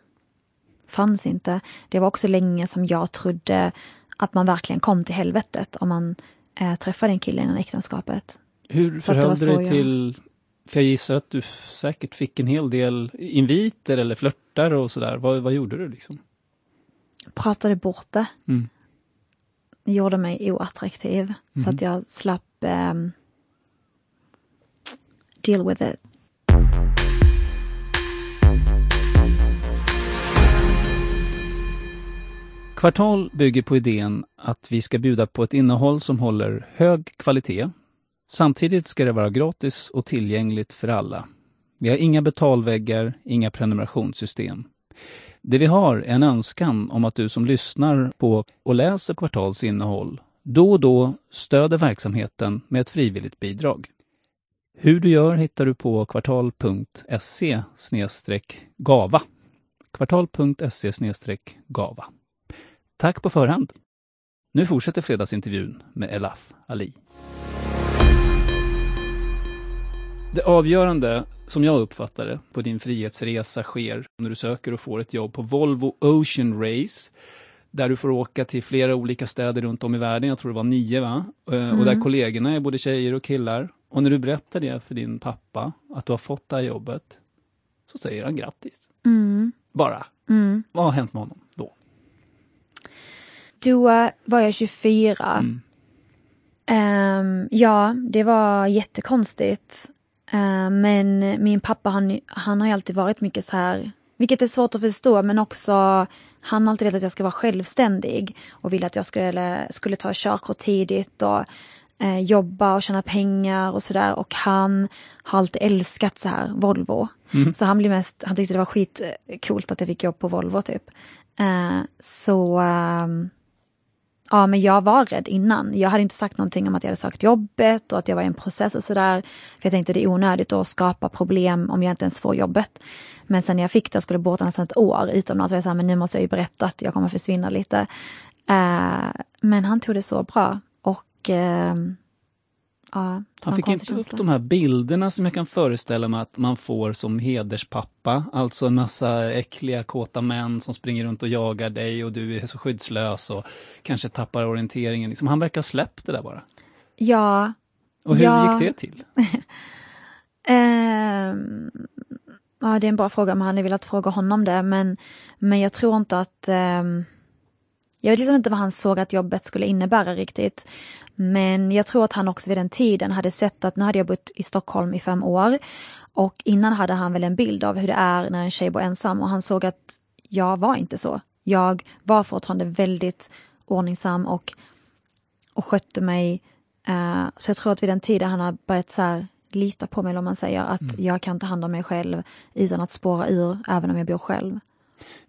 fanns inte. Det var också länge som jag trodde att man verkligen kom till helvetet om man uh, träffade en kille innan äktenskapet. Hur förhöll du dig jag... till, för jag gissar att du säkert fick en hel del inviter eller flörtar och sådär. Vad, vad gjorde du liksom? pratade bort det. Mm. Gjorde mig oattraktiv mm. så att jag slapp um, deal with it. Kvartal bygger på idén att vi ska bjuda på ett innehåll som håller hög kvalitet. Samtidigt ska det vara gratis och tillgängligt för alla. Vi har inga betalväggar, inga prenumerationssystem. Det vi har är en önskan om att du som lyssnar på och läser Kvartals innehåll då och då stöder verksamheten med ett frivilligt bidrag. Hur du gör hittar du på kvartal.se gava. Kvartal.se gava. Tack på förhand! Nu fortsätter fredagsintervjun med Elaf Ali. Det avgörande, som jag uppfattar det, på din frihetsresa sker när du söker och får ett jobb på Volvo Ocean Race. Där du får åka till flera olika städer runt om i världen, jag tror det var nio va? Mm. Och där mm. kollegorna är både tjejer och killar. Och när du berättar det för din pappa, att du har fått det här jobbet, så säger han grattis. Mm. Bara. Mm. Vad har hänt med honom då? Då var jag 24. Um, ja, det var jättekonstigt. Uh, men min pappa han, han har ju alltid varit mycket så här, vilket är svårt att förstå men också han har alltid velat att jag ska vara självständig och ville att jag skulle, skulle ta körkort tidigt och uh, jobba och tjäna pengar och sådär och han har alltid älskat så här Volvo. Mm. Så han blev mest, han tyckte det var skitcoolt att jag fick jobb på Volvo typ. Uh, så um, Ja, men jag var rädd innan. Jag hade inte sagt någonting om att jag hade sökt jobbet och att jag var i en process och sådär. För jag tänkte det är onödigt att skapa problem om jag inte ens får jobbet. Men sen när jag fick det och skulle båta nästan ett år utomlands var jag såhär, men nu måste jag ju berätta att jag kommer försvinna lite. Uh, men han tog det så bra och uh, Ja, han fick inte upp de här bilderna som jag kan föreställa mig att man får som hederspappa. Alltså en massa äckliga, kåta män som springer runt och jagar dig och du är så skyddslös och kanske tappar orienteringen. Liksom, han verkar släppt det där bara. Ja. Och hur ja. gick det till? um, ja, det är en bra fråga, men han hade velat fråga honom det. Men, men jag tror inte att um, jag vet liksom inte vad han såg att jobbet skulle innebära riktigt. Men jag tror att han också vid den tiden hade sett att nu hade jag bott i Stockholm i fem år och innan hade han väl en bild av hur det är när en tjej bor ensam och han såg att jag var inte så. Jag var fortfarande väldigt ordningsam och, och skötte mig. Uh, så jag tror att vid den tiden han har börjat så här, lita på mig, om man säger, att mm. jag kan ta hand om mig själv utan att spåra ur, även om jag bor själv.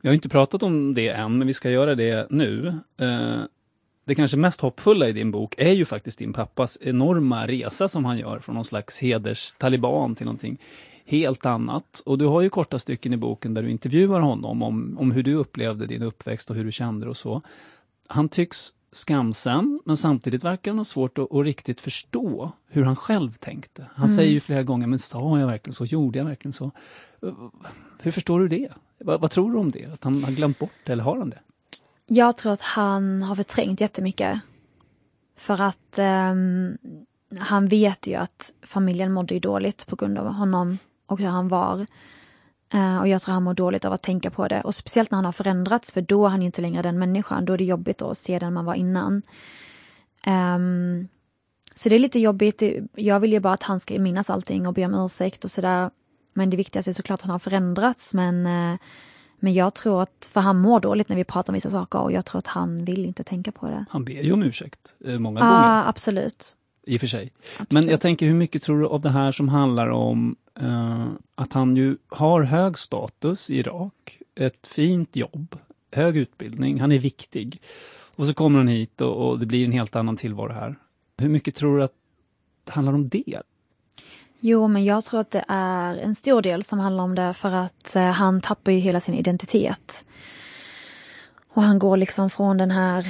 Vi har inte pratat om det än, men vi ska göra det nu. Eh, det kanske mest hoppfulla i din bok är ju faktiskt din pappas enorma resa som han gör från någon slags hederstaliban till någonting helt annat. Och du har ju korta stycken i boken där du intervjuar honom om, om hur du upplevde din uppväxt och hur du kände och så. Han tycks skamsen, men samtidigt verkar han ha svårt att, att riktigt förstå hur han själv tänkte. Han mm. säger ju flera gånger, men sa jag verkligen så? Gjorde jag verkligen så? Hur förstår du det? Vad, vad tror du om det? Att han har glömt bort det, eller har han det? Jag tror att han har förträngt jättemycket. För att um, han vet ju att familjen mådde ju dåligt på grund av honom och hur han var. Uh, och jag tror han mår dåligt av att tänka på det. Och speciellt när han har förändrats, för då är han ju inte längre den människan. Då är det jobbigt att se den man var innan. Um, så det är lite jobbigt. Jag vill ju bara att han ska minnas allting och be om ursäkt och sådär. Men det viktigaste är såklart att han har förändrats. Men uh, men jag tror att, för han mår dåligt när vi pratar om vissa saker och jag tror att han vill inte tänka på det. Han ber ju om ursäkt eh, många ah, gånger. Absolut. I och för sig. Absolut. Men jag tänker, hur mycket tror du av det här som handlar om eh, att han ju har hög status i Irak, ett fint jobb, hög utbildning, han är viktig. Och så kommer han hit och, och det blir en helt annan tillvaro här. Hur mycket tror du att det handlar om det? Jo, men jag tror att det är en stor del som handlar om det för att eh, han tappar ju hela sin identitet. Och han går liksom från den här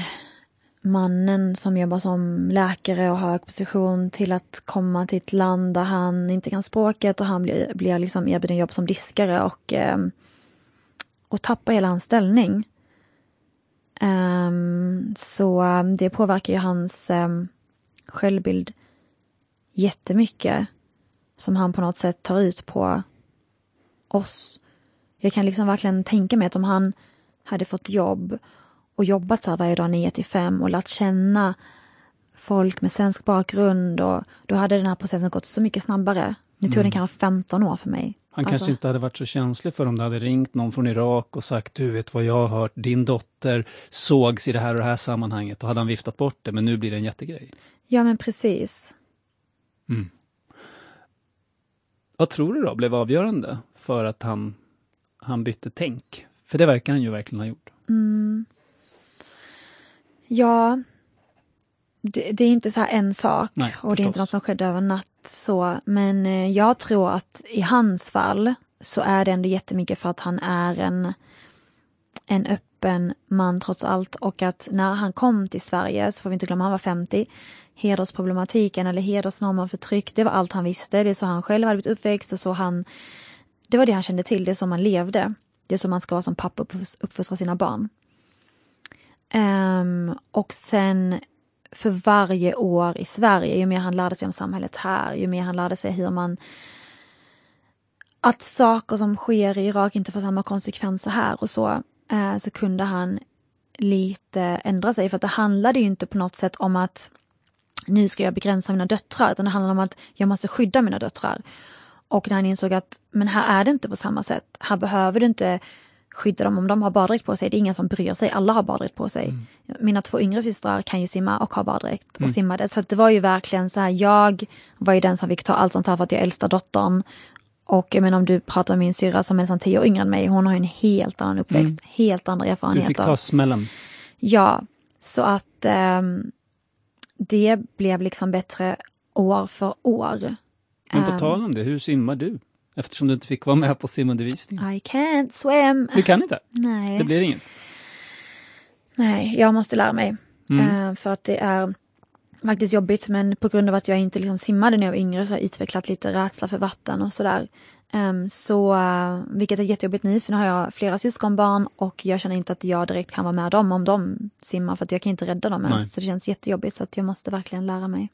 mannen som jobbar som läkare och har hög position till att komma till ett land där han inte kan språket och han blir, blir liksom erbjuden jobb som diskare och, eh, och tappar hela hans ställning. Ehm, så ehm, det påverkar ju hans ehm, självbild jättemycket som han på något sätt tar ut på oss. Jag kan liksom verkligen tänka mig att om han hade fått jobb och jobbat så här varje dag 9 till 5 och lärt känna folk med svensk bakgrund och då hade den här processen gått så mycket snabbare. Nu tog Mm. den kanske 15 år för mig. Han Alltså- kanske inte hade varit så känslig för om det hade ringt någon från Irak och sagt du vet vad jag har hört, din dotter sågs i det här och det här sammanhanget. Då hade han viftat bort det, men nu blir det en jättegrej. Ja men precis. Mm. Vad tror du då blev avgörande för att han, han bytte tänk? För det verkar han ju verkligen ha gjort. Mm. Ja, det, det är inte så här en sak Nej, och det är inte något som skedde över natt så. Men eh, jag tror att i hans fall så är det ändå jättemycket för att han är en, en öppen man trots allt och att när han kom till Sverige så får vi inte glömma han var 50 hedersproblematiken eller hedersnormer förtryck det var allt han visste. Det är så han själv hade blivit uppväxt och så han det var det han kände till, det är så man levde. Det är så man ska vara som pappa och uppfos- uppfostra sina barn. Um, och sen för varje år i Sverige, ju mer han lärde sig om samhället här, ju mer han lärde sig hur man att saker som sker i Irak inte får samma konsekvenser här och så, eh, så kunde han lite ändra sig. För att det handlade ju inte på något sätt om att nu ska jag begränsa mina döttrar, utan det handlade om att jag måste skydda mina döttrar. Och när han insåg att men här är det inte på samma sätt. Här behöver du inte skydda dem om de har baddräkt på sig. Det är ingen som bryr sig. Alla har baddräkt på sig. Mina två yngre systrar kan ju simma och har baddräkt och Mm. simmade. Så det var ju verkligen så här, jag var ju den som fick ta allt sånt här för att jag är äldsta dottern. Och jag menar om du pratar om min syrra som är nästan tio år yngre än mig, hon har ju en helt annan uppväxt, helt andra Mm. Du erfarenheter. fick ta smällen. Ja, så att ehm, det blev liksom bättre år för år. Men på Ehm, tal om det, hur simmar du? Eftersom du inte fick vara med på simundervisning. I can't swim. Du kan inte? Nej. Det blir inget? Nej, jag måste lära mig. Mm. Eh, för att det är faktiskt jobbigt men på grund av att jag inte liksom simmade när jag var yngre så har jag utvecklat lite rädsla för vatten och sådär. Ehm, så, eh, vilket är jättejobbigt nu för nu har jag flera syskonbarn och jag känner inte att jag direkt kan vara med dem om de simmar för att jag kan inte rädda dem Nej. ens. Så det känns jättejobbigt så att jag måste verkligen lära mig.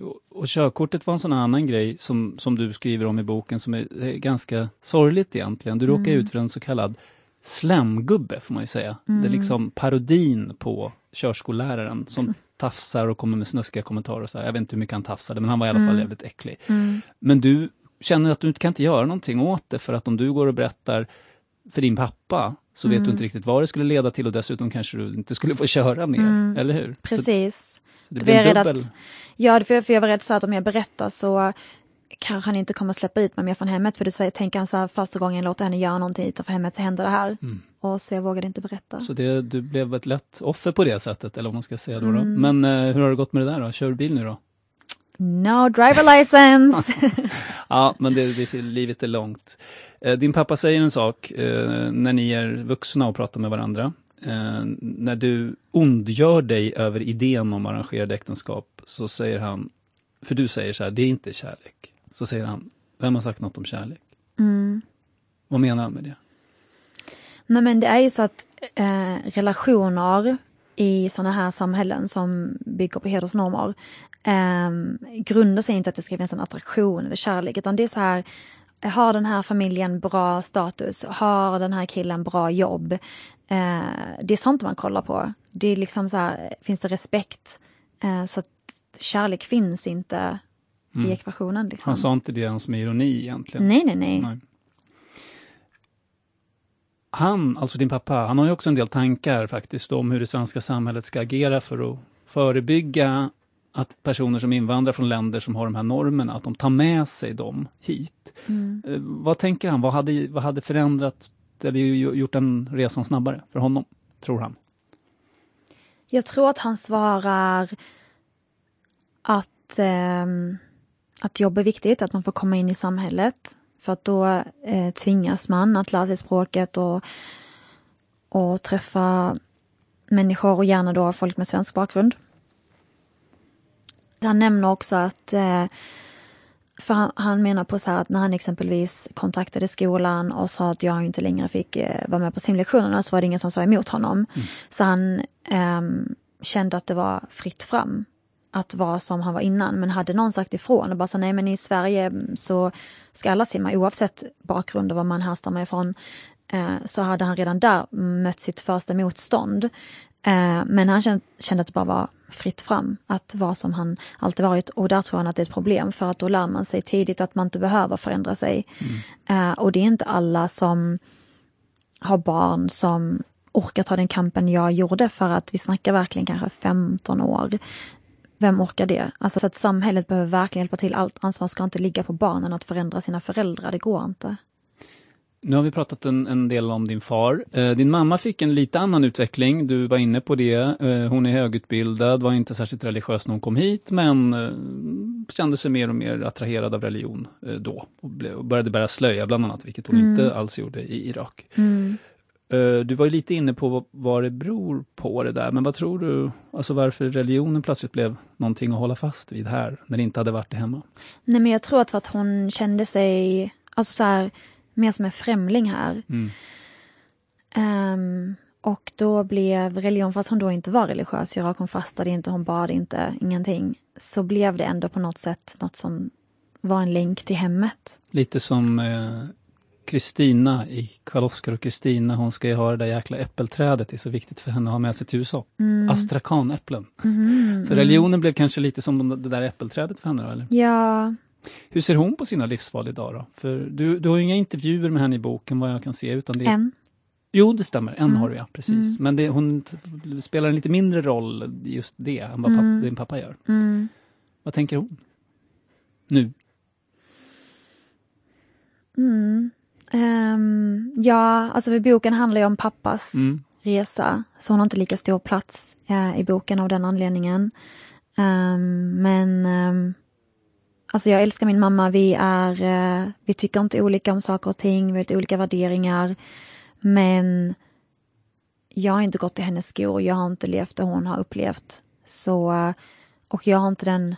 Och- körkortet var en sån annan grej som, som du skriver om i boken som är, ganska sorgligt egentligen. Du råkar Mm. ut för en så kallad slemgubbe får man ju säga. Det är Mm. liksom parodin på körskolläraren som tafsar och kommer med snuskiga kommentarer och så här. Jag vet inte hur mycket han tafsade men han var i alla fall Mm. jävligt äcklig. Mm. Men du känner att du inte kan inte göra någonting åt det för att om du går och berättar för din pappa så vet Mm. du inte riktigt vad det skulle leda till och dessutom kanske du inte skulle få köra mer, Mm. eller hur? Så, Precis. så det rädd dubbel... att, ja, för jag, för jag var rädd så att om jag berättar så kanske han inte kommer släppa ut mig mer från hemmet. För du säger, tänker han så här, första gången jag låter henne göra någonting utanför hemmet så händer det här. Mm. Och så jag vågade inte berätta. Så det, du blev ett lätt offer på det sättet, eller vad man ska säga då. då. Mm. Men eh, hur har det gått med det där då? Kör du bil nu då? No driver license! Ja, men det, det, livet är långt. Eh, din pappa säger en sak eh, när ni är vuxna och pratar med varandra. Eh, när du ondgör dig över idén om arrangerade äktenskap så säger han, för du säger så här, det är inte kärlek. Så säger han, vem har sagt något om kärlek? Mm. Vad menar han med det? Nej men det är ju så att eh, relationer i sådana här samhällen som bygger på hedersnormer eh, grundar sig inte att det ska finnas en attraktion eller kärlek utan det är så här har den här familjen bra status? Har den här killen bra jobb? Eh, det är sånt man kollar på. Det är liksom så här, finns det respekt? Eh, så att kärlek finns inte Mm. i ekvationen. Liksom. Han sa inte det ens med ironi egentligen. Nej, nej, nej. Nej. Han, alltså din pappa, han har ju också en del tankar faktiskt om hur det svenska samhället ska agera för att förebygga att personer som invandrar från länder som har de här normerna, att de tar med sig dem hit. Mm. Eh, vad tänker han? Vad hade, vad hade förändrat eller gjort den resan snabbare för honom, tror han? Jag tror att han svarar att, eh, att jobb är viktigt, att man får komma in i samhället. För att då eh, tvingas man att lära sig språket och, och träffa människor och gärna då folk med svensk bakgrund. Han nämner också att eh, för han, han, menar på så här att när han exempelvis kontaktade skolan och sa att jag inte längre fick eh, vara med på simlektionerna så var det ingen som sa emot honom. Mm. Så han eh, kände att det var fritt fram att vara som han var innan. Men hade någon sagt ifrån och bara så nej men i Sverige så ska alla simma oavsett bakgrund och var man härstammar ifrån. Eh, så hade han redan där mött sitt första motstånd. Eh, men han kände, kände att det bara var fritt fram att vara som han alltid varit och där tror han att det är ett problem för att då lär man sig tidigt att man inte behöver förändra sig. Mm. Eh, och det är inte alla som har barn som orkar ta den kampen jag gjorde för att vi snackar verkligen kanske 15 år. Vem orkar det? Alltså så att samhället behöver verkligen hjälpa till. Allt ansvar ska inte ligga på barnen att förändra sina föräldrar, det går inte. Nu har vi pratat en, en del om din far. Eh, din mamma fick en lite annan utveckling, du var inne på det. Eh, hon är högutbildad, var inte särskilt religiös när hon kom hit, men eh, kände sig mer och mer attraherad av religion eh, då. Och, ble, och, började bära slöja bland annat, vilket hon mm. inte alls gjorde i Irak. Mm. Eh, du var lite inne på vad det beror på det där, men vad tror du, alltså varför religionen plötsligt blev någonting att hålla fast vid här, när det inte hade varit det hemma? Nej men jag tror att för att hon kände sig, alltså så här, mer som en främling här. Mm. Um, och då blev religion, fast hon då inte var religiös, jag hon fastade inte, hon bad inte, ingenting, så blev det ändå på något sätt något som var en länk till hemmet. Lite som eh, Kristina i Karl-Oskar och Kristina, hon ska ju ha det där jäkla äppelträdet, det är så viktigt för henne att ha med sig till USA. Mm. Astrakanäpplen. Mm, så religionen blev kanske lite som de, det där äppelträdet för henne? Eller? Ja, hur ser hon på sina livsval idag då? För du, du har inga intervjuer med henne i boken vad jag kan se. Utan det... En. Jo, det stämmer. En mm. har du ja, precis. Mm. Men det, hon spelar en lite mindre roll just det än vad mm. din pappa gör. Mm. Vad tänker hon? Nu? Um, ja, alltså för boken handlar ju om pappas mm. resa. Så hon har inte lika stor plats uh, i boken av den anledningen. Um, men um, Alltså jag älskar min mamma, vi är, eh, vi tycker inte olika om saker och ting, vi har lite olika värderingar. Men jag har inte gått i hennes skor, jag har inte levt det hon har upplevt. Så, och jag har inte den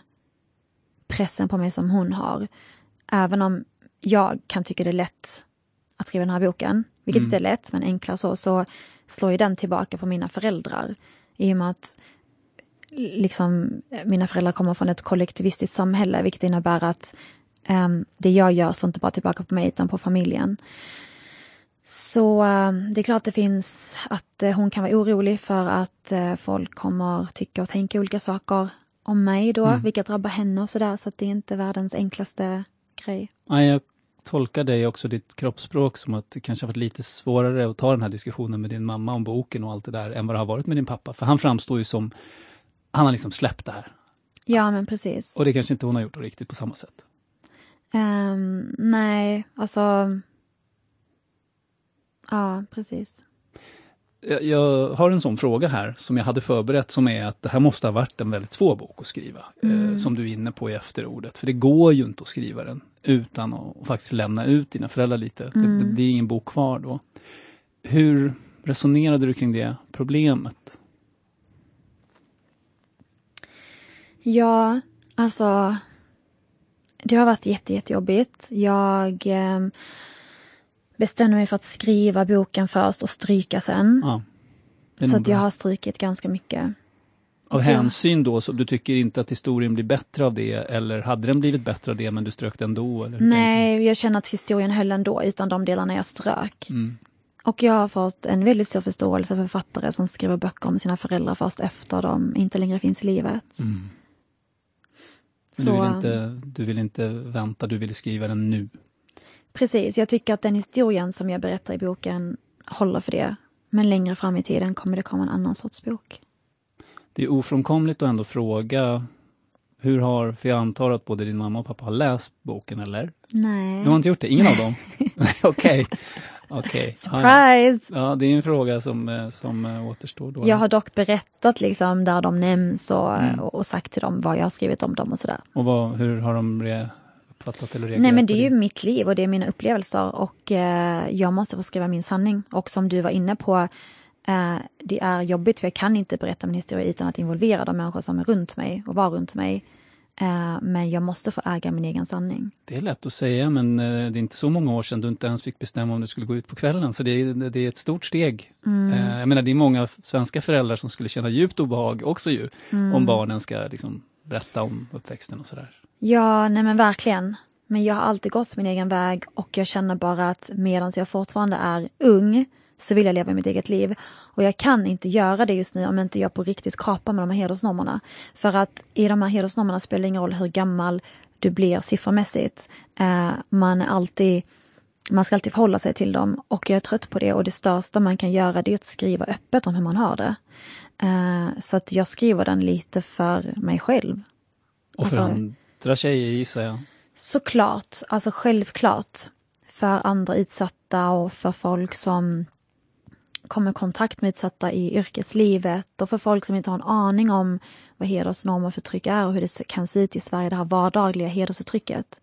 pressen på mig som hon har. Även om jag kan tycka det är lätt att skriva den här boken, vilket mm. inte är lätt, men enklare så, så slår ju den tillbaka på mina föräldrar. I och med att liksom, mina föräldrar kommer från ett kollektivistiskt samhälle, vilket innebär att um, det jag gör står inte bara tillbaka på mig utan på familjen. Så um, det är klart det finns att uh, hon kan vara orolig för att uh, folk kommer tycka och tänka olika saker om mig då, mm. vilket drabbar henne och sådär, så att det är inte världens enklaste grej. Ja, jag tolkar dig också, ditt kroppsspråk, som att det kanske har varit lite svårare att ta den här diskussionen med din mamma om boken och allt det där, än vad det har varit med din pappa. För han framstår ju som han har liksom släppt det här. Ja, men precis. Och det kanske inte hon har gjort riktigt på samma sätt. Um, nej, alltså... Ja, precis. Jag, jag, har en sån fråga här som jag hade förberett som är att det här måste ha varit en väldigt svår bok att skriva. Eh, mm. Eh, som du är inne på i efterordet. För det går ju inte att skriva den utan att faktiskt lämna ut dina föräldrar lite. Mm. Det, det, det är ingen bok kvar då. Hur resonerade du kring det problemet? Ja, alltså det har varit jätte, jättejobbigt. Jag eh, bestämde mig för att skriva boken först och stryka sen. Ja, så att jag har strykit ganska mycket. Av hänsyn då, så du tycker inte att historien blir bättre av det eller hade den blivit bättre av det men du strök den ändå? Eller Nej, jag känner att historien höll ändå utan de delarna jag strök. Mm. Och jag har fått en väldigt stor förståelse för författare som skriver böcker om sina föräldrar först efter de inte längre finns i livet. Mm. Så, du, vill inte, du vill inte vänta, du vill skriva den nu? Precis, jag tycker att den historien som jag berättar i boken håller för det. Men längre fram i tiden kommer det komma en annan sorts bok. Det är ofrånkomligt att ändå fråga Hur har, för jag antar att både din mamma och pappa har läst boken, eller? Nej. Du har inte gjort det? Ingen av dem? Okej. Okay. Surprise! Ja, det är en fråga som, eh, som eh, återstår då. Jag har dock berättat liksom där de nämns och, mm. och sagt till dem vad jag har skrivit om dem och sådär. Och vad, hur har de re uppfattat eller reagerat Nej men det är ju mitt liv och det är mina upplevelser och eh, jag måste få skriva min sanning. Och som du var inne på, eh, det är jobbigt för jag kan inte berätta min historia utan att involvera de människor som är runt mig och var runt mig. Eh, men jag måste få äga min egen sanning. Det är lätt att säga, men eh, det är inte så många år sedan du inte ens fick bestämma om du skulle gå ut på kvällen, så det är, det är ett stort steg. Mm. Eh, jag menar, det är många svenska föräldrar som skulle känna djupt obehag också ju, mm. om barnen ska liksom berätta om uppväxten och sådär. Ja, nej men verkligen. Men jag har alltid gått min egen väg och jag känner bara att medan jag fortfarande är ung så vill jag leva mitt eget liv. Och jag kan inte göra det just nu om inte jag på riktigt kapar med de här hedersnormerna. För att i de här hedersnormerna spelar det ingen roll hur gammal du blir siffermässigt. Eh, man är alltid man ska alltid förhålla sig till dem och jag är trött på det och det största man kan göra det är att skriva öppet om hur man har det. Uh, så att jag skriver den lite för mig själv. Och för alltså, andra tjejer gissar jag? Såklart, alltså självklart. För andra utsatta och för folk som kommer i kontakt med utsatta i yrkeslivet och för folk som inte har en aning om vad hedersnormer och förtryck är och hur det kan se ut i Sverige, det här vardagliga hedersförtrycket.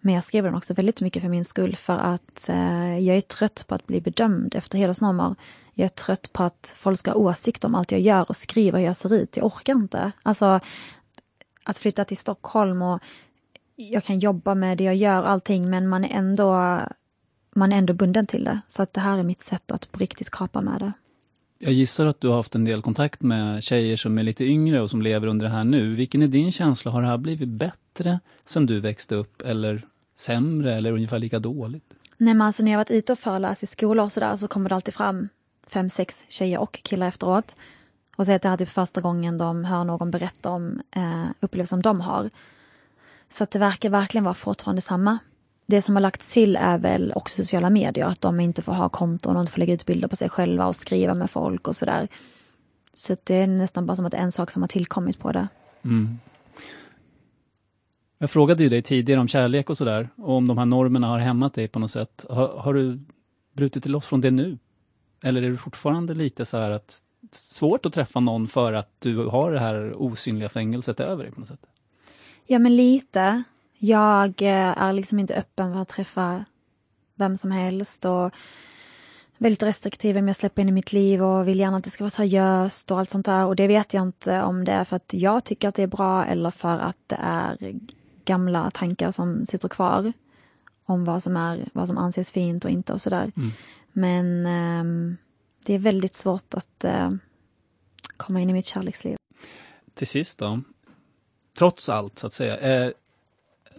Men jag skriver den också väldigt mycket för min skull för att eh, jag är trött på att bli bedömd efter hedersnormer. Jag är trött på att folk ska ha åsikt om allt jag gör och skriva hur jag ser ut. Jag orkar inte. Alltså, att flytta till Stockholm och jag kan jobba med det jag gör, allting, men man är ändå, man är ändå bunden till det. Så att det här är mitt sätt att på riktigt kapa med det. Jag gissar att du har haft en del kontakt med tjejer som är lite yngre och som lever under det här nu. Vilken är din känsla? Har det här blivit bättre sen du växte upp eller sämre eller ungefär lika dåligt? Nej men alltså när jag varit ute och föreläst i skolor och sådär så kommer det alltid fram fem, sex tjejer och killar efteråt och säger att det här är typ första gången de hör någon berätta om eh, upplevelser som de har. Så att det verkar verkligen vara fortfarande samma. Det som har lagts till är väl också sociala medier, att de inte får ha konton och inte får lägga ut bilder på sig själva och skriva med folk och sådär. Så det är nästan bara som att det är en sak som har tillkommit på det. Mm. Jag frågade ju dig tidigare om kärlek och sådär, och om de här normerna har hämmat dig på något sätt. Har, har du brutit dig loss från det nu? Eller är du fortfarande lite så här att svårt att träffa någon för att du har det här osynliga fängelset över dig på något sätt? Ja, men lite. Jag eh, är liksom inte öppen för att träffa vem som helst och väldigt restriktiv med att släppa in i mitt liv och vill gärna att det ska vara seriöst och allt sånt där. Och det vet jag inte om det är för att jag tycker att det är bra eller för att det är gamla tankar som sitter kvar om vad som, är, vad som anses fint och inte och sådär. Mm. Men um, det är väldigt svårt att uh, komma in i mitt kärleksliv. Till sist då, trots allt så att säga, är,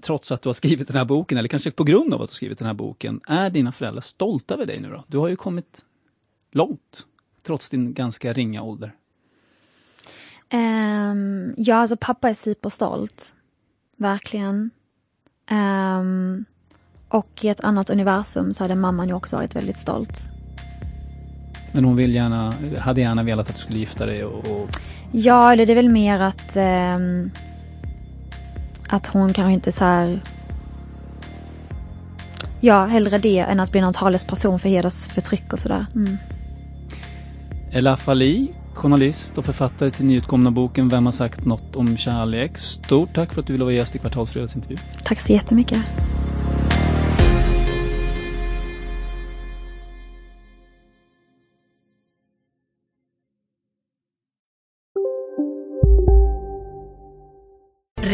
trots att du har skrivit den här boken, eller kanske på grund av att du skrivit den här boken, är dina föräldrar stolta över dig nu då? Du har ju kommit långt, trots din ganska ringa ålder. Um, ja, alltså pappa är superstolt. Verkligen. Um, och i ett annat universum så hade mamman ju också varit väldigt stolt. Men hon vill gärna, hade gärna velat att du skulle gifta dig och... och... Ja, eller det är väl mer att... Um, att hon kanske inte så här... Ja, hellre det än att bli någon talesperson för hedersförtryck och sådär. Mm. Ella Fali, journalist och författare till nyutkomna boken Vem har sagt något om kärlek. Stort tack för att du ville vara gäst i Kvartalsfredagsintervju. Tack så jättemycket.